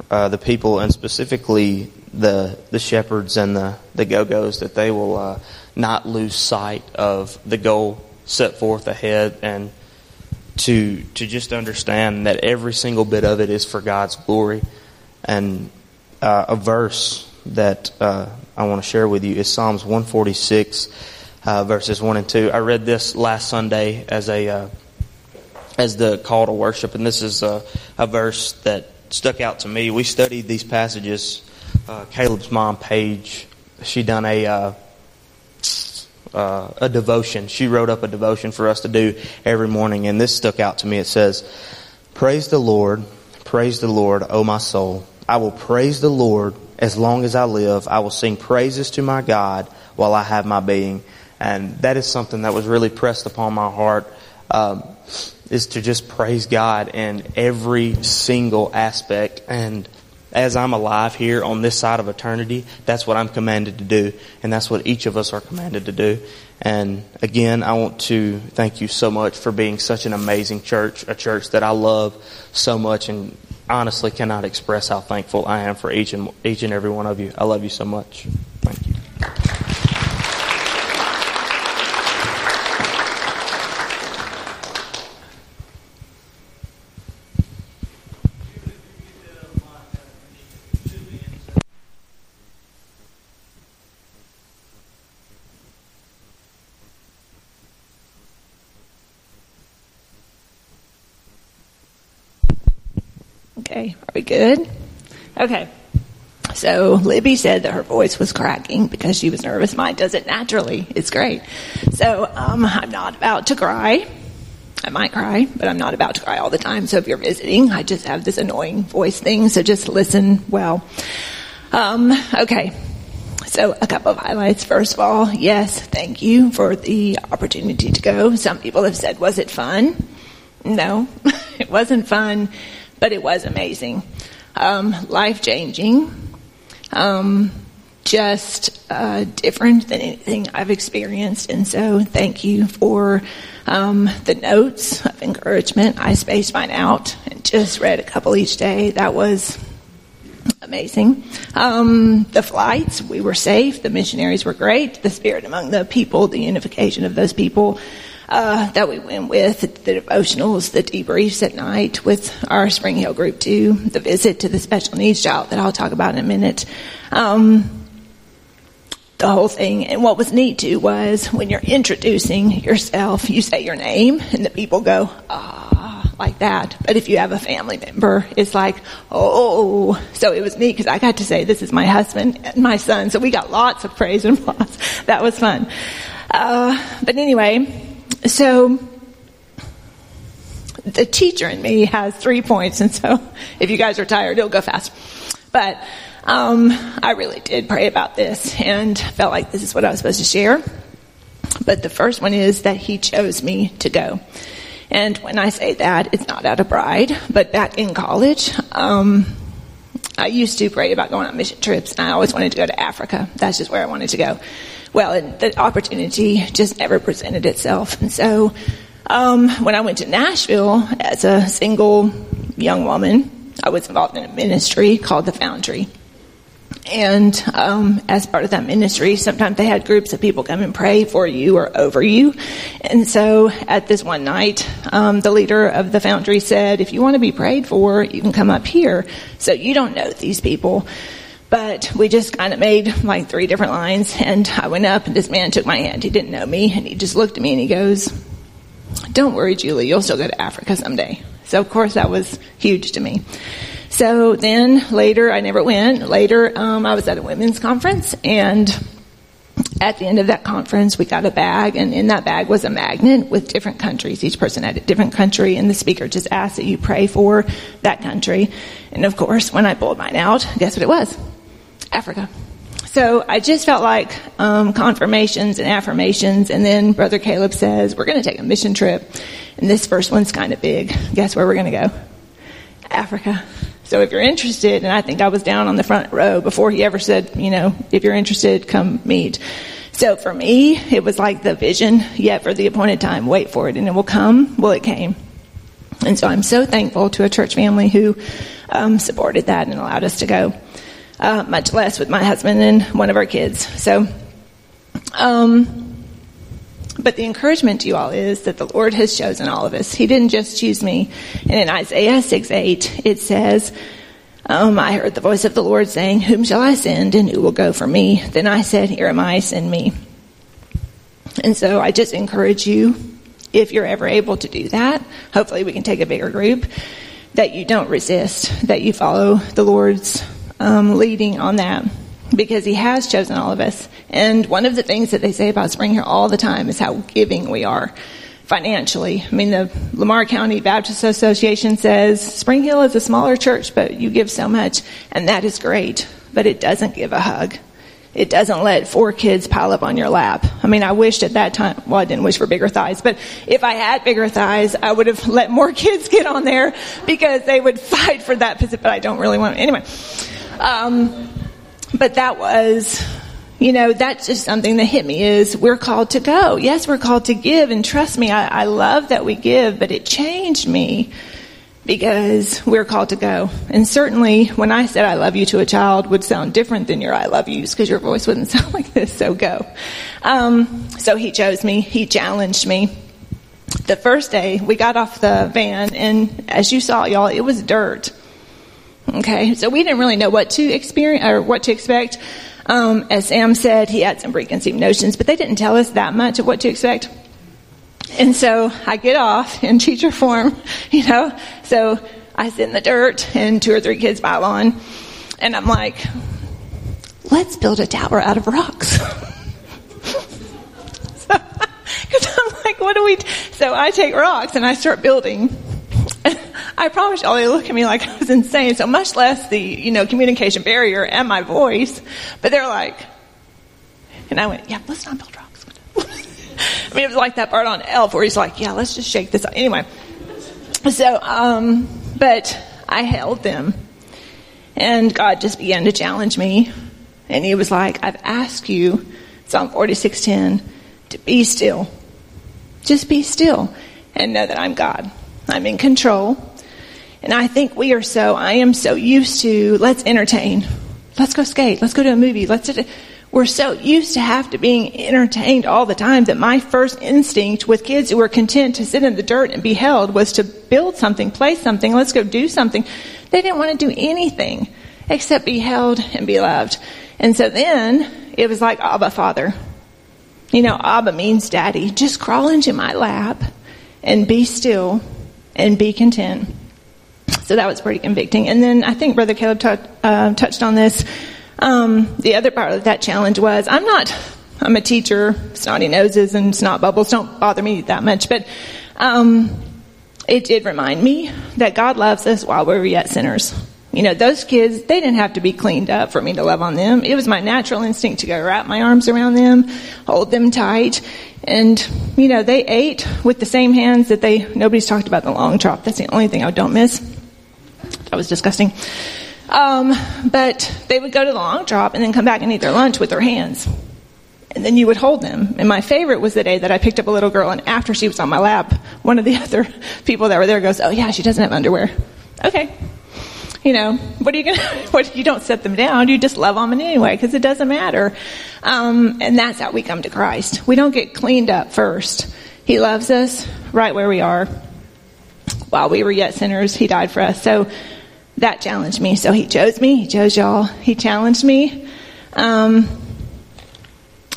uh, the people and specifically the the shepherds and the the go go's, that they will uh, not lose sight of the goal set forth ahead and to to just understand that every single bit of it is for God's glory. And uh, a verse that uh, I want to share with you is Psalms 146, uh, verses one and two. I read this last Sunday as a uh, as the call to worship, and this is a, a, verse that stuck out to me. We studied these passages. Uh, Caleb's mom, Paige, she done a uh, a devotion. She wrote up a devotion for us to do every morning, and this stuck out to me. It says, "Praise the Lord, praise the Lord, O my soul. I will praise the Lord as long as I live. I will sing praises to my God while I have my being." And that is something that was really pressed upon my heart. Um, is to just praise God in every single aspect and as I'm alive here on this side of eternity, that's what I'm commanded to do. And that's what each of us are commanded to do. And again, I want to thank you so much for being such an amazing church, a church that I love so much and honestly cannot express how thankful I am for each and, each and every one of you. I love you so much. Thank you. We good? Okay. So Libby said that her voice was cracking because she was nervous. Mine does it naturally. It's great. So um, I'm not about to cry. I might cry, but I'm not about to cry all the time. So if you're visiting, I just have this annoying voice thing. So just listen well. Um, okay. So a couple of highlights. First of all, yes, thank you for the opportunity to go. Some people have said, was it fun? No, [laughs] it wasn't fun but it was amazing. Um, life changing. Um, just uh, different than anything I've experienced. And so thank you for um, the notes of encouragement. I spaced mine out and just read a couple each day. That was amazing. Um, the flights, we were safe. The missionaries were great. The spirit among the people, the unification of those people uh, that we went with, the devotionals, the debriefs at night with our Spring Hill group too, the visit to the special needs child that I'll talk about in a minute. Um, the whole thing. And what was neat too was when you're introducing yourself, you say your name and the people go, ah, like that. But if you have a family member, it's like, oh. So it was neat because I got to say, this is my husband and my son. So we got lots of praise and applause. [laughs] That was fun. Uh, but anyway, so the teacher in me has three points, and so [laughs] if you guys are tired, it'll go fast. But um, I really did pray about this and felt like this is what I was supposed to share. But the first one is that he chose me to go. And when I say that, it's not out of pride, but back in college, um, I used to pray about going on mission trips, and I always wanted to go to Africa. That's just where I wanted to go well, the opportunity just never presented itself. And so, um, when I went to Nashville as a single young woman, I was involved in a ministry called the Foundry. And um, as part of that ministry, sometimes they had groups of people come and pray for you or over you. And so at this one night, um, the leader of the foundry said, if you want to be prayed for, you can come up here. So you don't know these people. But we just kind of made like three different lines and I went up and this man took my hand. He didn't know me and he just looked at me and he goes, don't worry, Julie, you'll still go to Africa someday. So of course that was huge to me. So then later, I never went. Later, um, I was at a women's conference and at the end of that conference, we got a bag, and in that bag was a magnet with different countries. Each person had a different country, and the speaker just asked that you pray for that country. And of course, when I pulled mine out, guess what it was? Africa. So I just felt like um, confirmations and affirmations, and then Brother Caleb says we're going to take a mission trip, And this first one's kind of big. Guess where we're going to go? Africa. So if you're interested, and I think I was down on the front row before he ever said, you know, if you're interested, come meet. So for me, it was like the vision, yet for the appointed time, wait for it, and it will come. Well, it came. And so I'm so thankful to a church family who um, supported that and allowed us to go, uh, much less with my husband and one of our kids. So, um, but the encouragement to you all is that the Lord has chosen all of us. He didn't just choose me. And in Isaiah 6 8, it says, um, I heard the voice of the Lord saying, Whom shall I send and who will go for me? Then I said, Here am I, send me. And so I just encourage you, if you're ever able to do that, hopefully we can take a bigger group, that you don't resist, that you follow the Lord's um, leading on that because he has chosen all of us. And one of the things that they say about Spring Hill all the time is how giving we are financially. I mean, the Lamar County Baptist Association says Spring Hill is a smaller church, but you give so much, and that is great, but it doesn't give a hug. It doesn't let four kids pile up on your lap. I mean, I wished at that time, well, I didn't wish for bigger thighs, but if I had bigger thighs, I would have [laughs] let more kids get on there because they would [laughs] fight for that position, but I don't really want, anyway. Um, but that was, you know, that's just something that hit me is we're called to go. Yes, we're called to give and trust me, I, I love that we give, but it changed me because we're called to go. And certainly when I said I love you to a child would sound different than your I love yous because your voice wouldn't [laughs] sound like this, so go. Um, so he chose me, he challenged me. The first day we got off the van and as you saw y'all, it was dirt. Okay, so we didn't really know what to experience or what to expect. Um, as Sam said, he had some preconceived notions, but they didn't tell us that much of what to expect. And so I get off in teacher form, [laughs] you know. So I sit in the dirt, and two or three kids pile on, and I'm like, "Let's build a tower out of rocks." [laughs] Because [laughs] I'm like, "What do we?" So I take rocks and I start building. I promise y'all, they look at me like I was insane. So much less the, you know, communication barrier and my voice. But they're like, and I went, yeah, let's not build rocks. [laughs] I mean, it was like that part on Elf where he's like, yeah, let's just shake this out. Anyway. So, um, but I held them and God just began to challenge me. And he was like, I've asked you, Psalm 46:10, to be still. Just be still and know that I'm God. I'm in control. And I think we are so, I am so used to, let's entertain. Let's go skate. Let's go to a movie. Let's, we're so used to have to being entertained all the time that my first instinct with kids who were content to sit in the dirt and be held was to build something, play something, let's go do something. They didn't want to do anything except be held and be loved. And so then it was like Abba Father. You know, Abba means daddy. Just crawl into my lap and be still and be content. So that was pretty convicting. And then I think Brother Caleb t- uh, touched on this. Um, the other part of that challenge was I'm not, I'm a teacher, snotty noses and snot bubbles don't bother me that much, but um, it did remind me that God loves us while we're yet sinners. You know, those kids, they didn't have to be cleaned up for me to love on them. It was my natural instinct to go wrap my arms around them, hold them tight, and, you know, they ate with the same hands that they, nobody's talked about the long drop. That's the only thing I don't miss. That was disgusting. Um, but they would go to the long drop and then come back and eat their lunch with their hands. And then you would hold them. And my favorite was the day that I picked up a little girl and after she was on my lap, one of the [laughs] other people that were there goes, oh yeah, she doesn't have underwear. Okay. You know, what are you gonna, [laughs] what, you don't set them down, you just love them anyway, because it doesn't matter. Um, and that's how we come to Christ. We don't get cleaned up first. He loves us right where we are. While we were yet sinners, He died for us. So, that challenged me. So he chose me. He chose y'all. He challenged me. Um,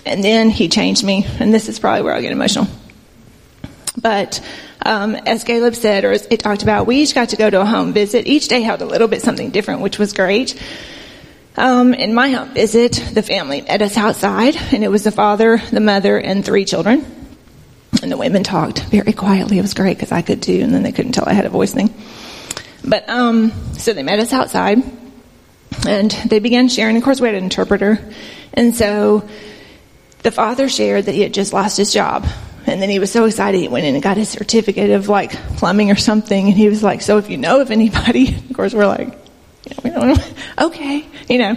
and then he changed me. And this is probably where I get emotional. But um, as Caleb said, or as it talked about, we each got to go to a home visit. Each day held a little bit something different, which was great. Um, in my home visit, the family met us outside, and it was the father, the mother, and three children. And the women talked very quietly. It was great because I could too, and then they couldn't tell I had a voice thing. But um, so they met us outside, and they began sharing. Of course, we had an interpreter, and so the father shared that he had just lost his job, And then he was so excited he went in and got his certificate of like plumbing or something. And he was like, so if you know of anybody, [laughs] of course we're like, you know, we don't know. [laughs] okay, you know.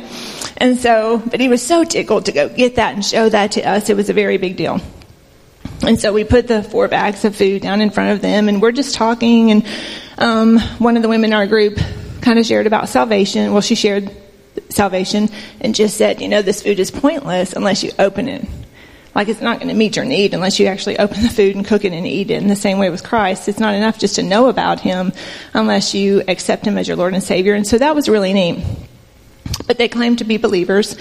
And so, but he was so tickled to go get that and show that to us. It was a very big deal. And so we put the four bags of food down in front of them and we're just talking and um, one of the women in our group kind of shared about salvation. Well, she shared salvation and just said, you know, this food is pointless unless you open it. Like it's not going to meet your need unless you actually open the food and cook it and eat it. In the same way with Christ, it's not enough just to know about Him unless you accept Him as your Lord and Savior. And so that was really neat. But they claimed to be believers.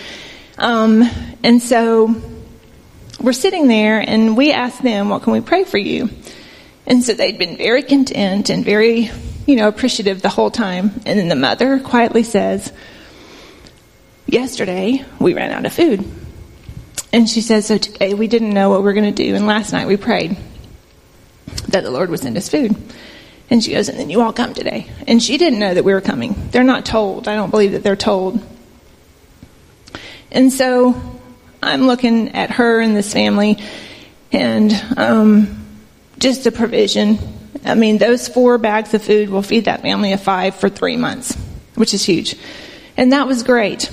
Um, and so we're sitting there and we asked them, what can we pray for you? And so they'd been very content and very, you know, appreciative the whole time. And then the mother quietly says, yesterday we ran out of food. And she says, so today we didn't know what we were going to do. And last night we prayed that the Lord would send us food. And she goes, and then you all come today. And she didn't know that we were coming. They're not told. I don't believe that they're told. And so I'm looking at her and this family and um, just the provision. I mean, those four bags of food will feed that family of five for three months, which is huge. And that was great.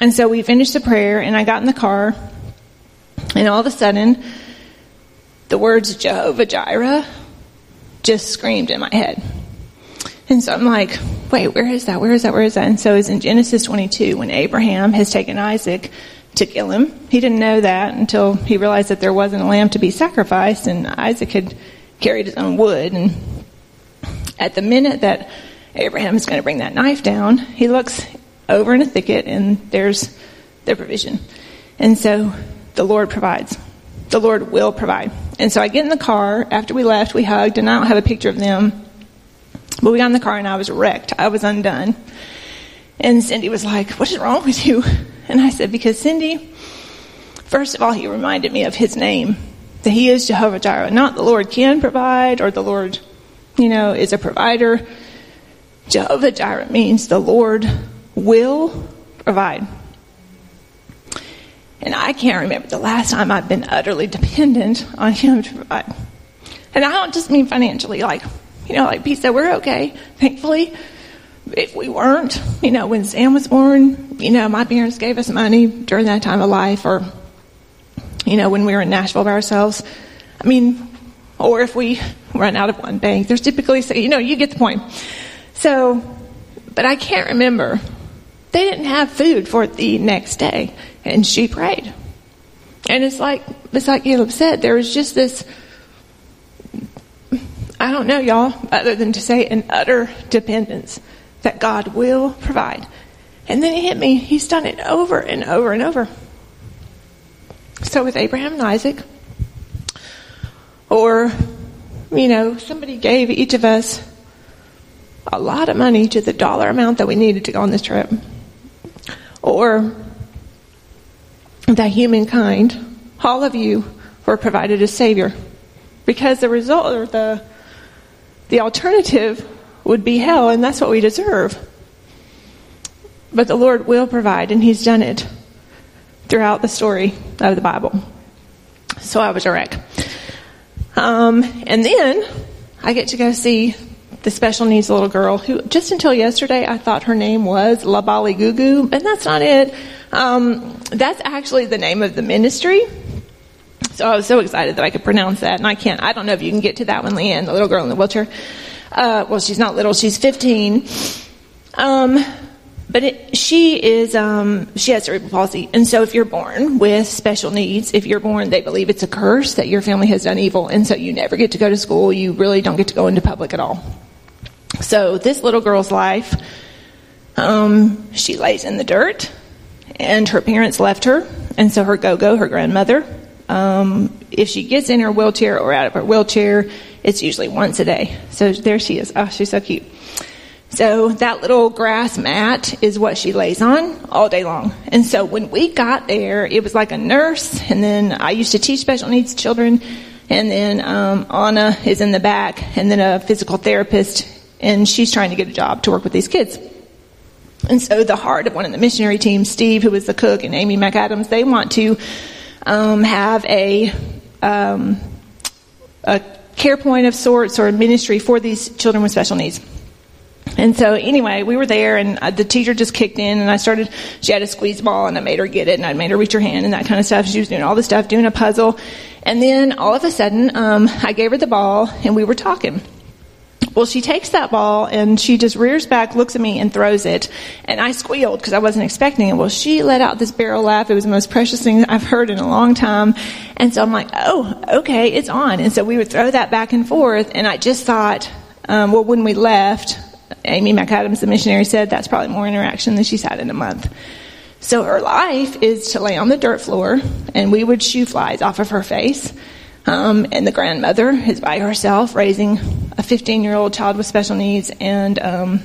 And so we finished the prayer, and I got in the car, and all of a sudden, the words Jehovah Jireh just screamed in my head. And so I'm like, wait, where is that? Where is that? Where is that? And so it's in Genesis 22 when Abraham has taken Isaac to kill him. He didn't know that until he realized that there wasn't a lamb to be sacrificed and Isaac had carried his own wood. And at the minute that Abraham is going to bring that knife down, he looks over in a thicket and there's the provision. And so the Lord provides. The Lord will provide. And so I get in the car. After we left, we hugged, and I don't have a picture of them. But we got in the car and I was wrecked. I was undone. And Cindy was like, What is wrong with you? And I said, Because Cindy, first of all, he reminded me of his name, that he is Jehovah Jireh. Not the Lord can provide or the Lord, you know, is a provider. Jehovah Jireh means the Lord will provide. And I can't remember the last time I've been utterly dependent on Him to provide. And I don't just mean financially, like, you know, like Pete said, we're okay, thankfully. If we weren't, you know, when Sam was born, you know, my parents gave us money during that time of life, or, you know, when we were in Nashville by ourselves. I mean, or if we run out of one bank, there's typically, you know, you get the point. So, but I can't remember they didn't have food for the next day. And she prayed. And it's like, it's like Caleb said, there was just this, I don't know, y'all, other than to say an utter dependence that God will provide. And then it hit me, he's done it over and over and over. So with Abraham and Isaac, or, you know, somebody gave each of us a lot of money to the dollar amount that we needed to go on this trip or that humankind, all of you were provided a savior. Because the result or the the alternative would be hell, and that's what we deserve. But the Lord will provide, and He's done it throughout the story of the Bible. So I was a wreck. Um, and then I get to go see the special needs little girl who just until yesterday I thought her name was La Bali Gugu, and that's not it. Um, that's actually the name of the ministry. So I was so excited that I could pronounce that, and I can't. I don't know if you can get to that one, Leanne, the little girl in the wheelchair. Uh, well, she's not little; she's 15. Um, but it, she is um, she has cerebral palsy, and so if you're born with special needs, if you're born, they believe it's a curse that your family has done evil, and so you never get to go to school. You really don't get to go into public at all. So this little girl's life, um, she lays in the dirt, and her parents left her, and so her go-go, her grandmother, um, if she gets in her wheelchair or out of her wheelchair, it's usually once a day. So there she is. Oh, she's so cute. So that little grass mat is what she lays on all day long. And so when we got there, it was like a nurse, and then I used to teach special needs children, and then um, Anna is in the back, and then a physical therapist and she's trying to get a job to work with these kids. And so the heart of one of the missionary teams, Steve, who was the cook, and Amy McAdams, they want to um, have a um, a care point of sorts or ministry for these children with special needs. And so anyway, we were there and uh, the teacher just kicked in and I started, she had a squeeze ball and I made her get it and I made her reach her hand and that kind of stuff. She was doing all the stuff, doing a puzzle. And then all of a sudden, um, I gave her the ball and we were talking. Well, she takes that ball and she just rears back, looks at me, and throws it. And I squealed because I wasn't expecting it. Well, she let out this barrel laugh. It was the most precious thing I've heard in a long time. And so I'm like, oh, okay, it's on. And so we would throw that back and forth. And I just thought, um, well, when we left, Amy McAdams, the missionary, said that's probably more interaction than she's had in a month. So her life is to lay on the dirt floor, and we would shoo flies off of her face. Um, and the grandmother is by herself raising a 15 year old child with special needs and, um,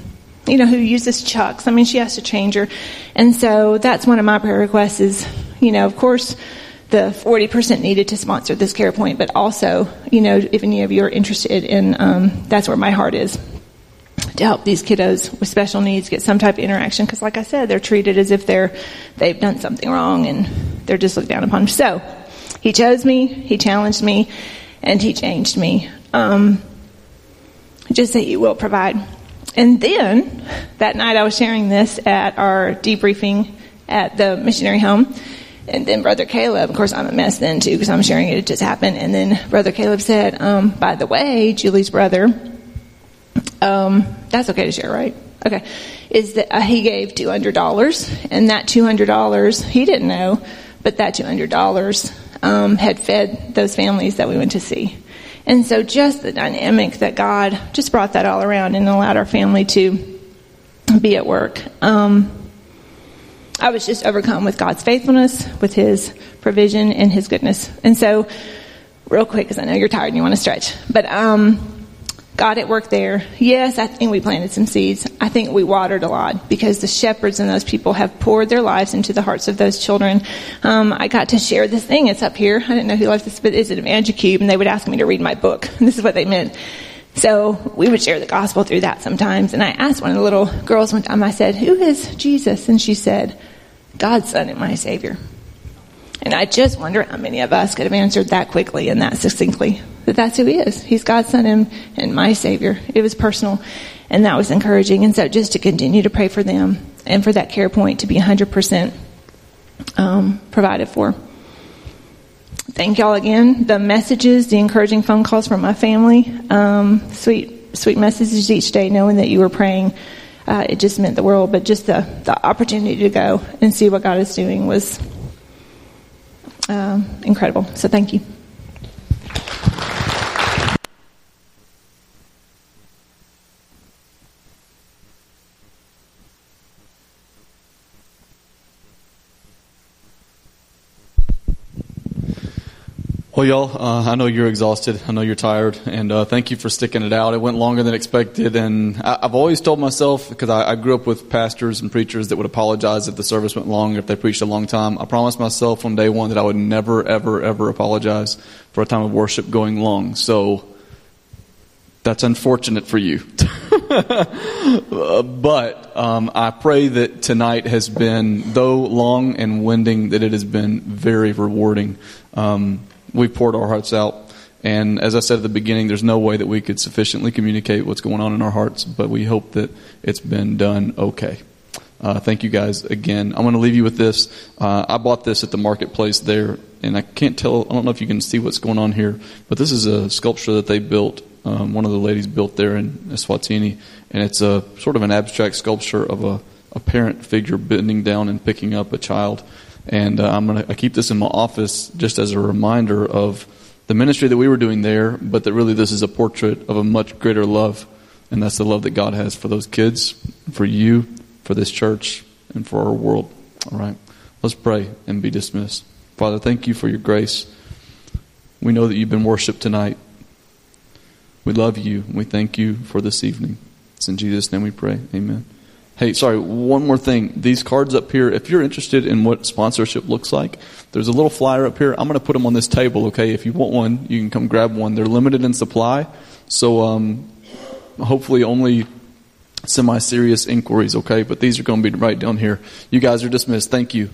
you know, who uses chucks. I mean, she has to change her. And so that's one of my prayer requests is, you know, of course, the 40% needed to sponsor this care point, but also, you know, if any of you are interested in, um, that's where my heart is to help these kiddos with special needs get some type of interaction because like i said they're treated as if they're they've done something wrong and they're just looked down upon so he chose me he challenged me and he changed me um, just that he will provide and then that night i was sharing this at our debriefing at the missionary home and then brother caleb of course i'm a mess then too because i'm sharing it it just happened and then brother caleb said um, by the way julie's brother um, that's okay to share, right? Okay. Is that uh, he gave $200, and that $200, he didn't know, but that $200 um, had fed those families that we went to see. And so just the dynamic that God just brought that all around and allowed our family to be at work. Um, I was just overcome with God's faithfulness, with His provision, and His goodness. And so, real quick, because I know you're tired and you want to stretch, but um, God at work there. Yes, I think we planted some seeds. I think we watered a lot because the shepherds and those people have poured their lives into the hearts of those children. Um, I got to share this thing. It's up here. I didn't know who left this, but it's an Cube, and they would ask me to read my book. And [laughs] this is what they meant. So we would share the gospel through that sometimes. And I asked one of the little girls one time, I said, Who is Jesus? And she said, God's Son and my Savior. And I just wonder how many of us could have answered that quickly and that succinctly that that's who he is. He's God's son and, and my savior. It was personal and that was encouraging. And so just to continue to pray for them and for that care point to be 100% um, provided for. Thank y'all again. The messages, the encouraging phone calls from my family, um, sweet, sweet messages each day, knowing that you were praying. Uh, it just meant the world, but just the, the opportunity to go and see what God is doing was um, incredible. So thank you. Well, y'all, uh, I know you're exhausted. I know you're tired, and uh, thank you for sticking it out. It went longer than expected, and I, have always told myself because I, I, grew up with pastors and preachers that would apologize if the service went long, if they preached a long time. I promised myself on day one that I would never, ever, ever apologize for a time of worship going long. So that's unfortunate for you. [laughs] but um, I pray that tonight has been, though long and winding, that it has been very rewarding. Um, we've poured our hearts out. And as I said at the beginning, there's no way that we could sufficiently communicate what's going on in our hearts, but we hope that it's been done okay. Uh, thank you guys again. I'm going to leave you with this. Uh, I bought this at the marketplace there, and I can't tell, I don't know if you can see what's going on here, but this is a sculpture that they built. Um, one of the ladies built there in Eswatini, and it's a sort of an abstract sculpture of a, a parent figure bending down and picking up a child. And uh, I'm gonna I keep this in my office just as a reminder of the ministry that we were doing there, but that really this is a portrait of a much greater love, and that's the love that God has for those kids, for you, for this church, and for our world. All right, let's pray and be dismissed. Father, thank you for your grace. We know that you've been worshipped tonight. We love you. We thank you for this evening. It's in Jesus' name we pray. Amen. Hey, sorry, one more thing. These cards up here, if you're interested in what sponsorship looks like, there's a little flyer up here. I'm going to put them on this table, okay? If you want one, you can come grab one. They're limited in supply, so um, hopefully only semi serious inquiries, okay? But these are going to be right down here. You guys are dismissed. Thank you.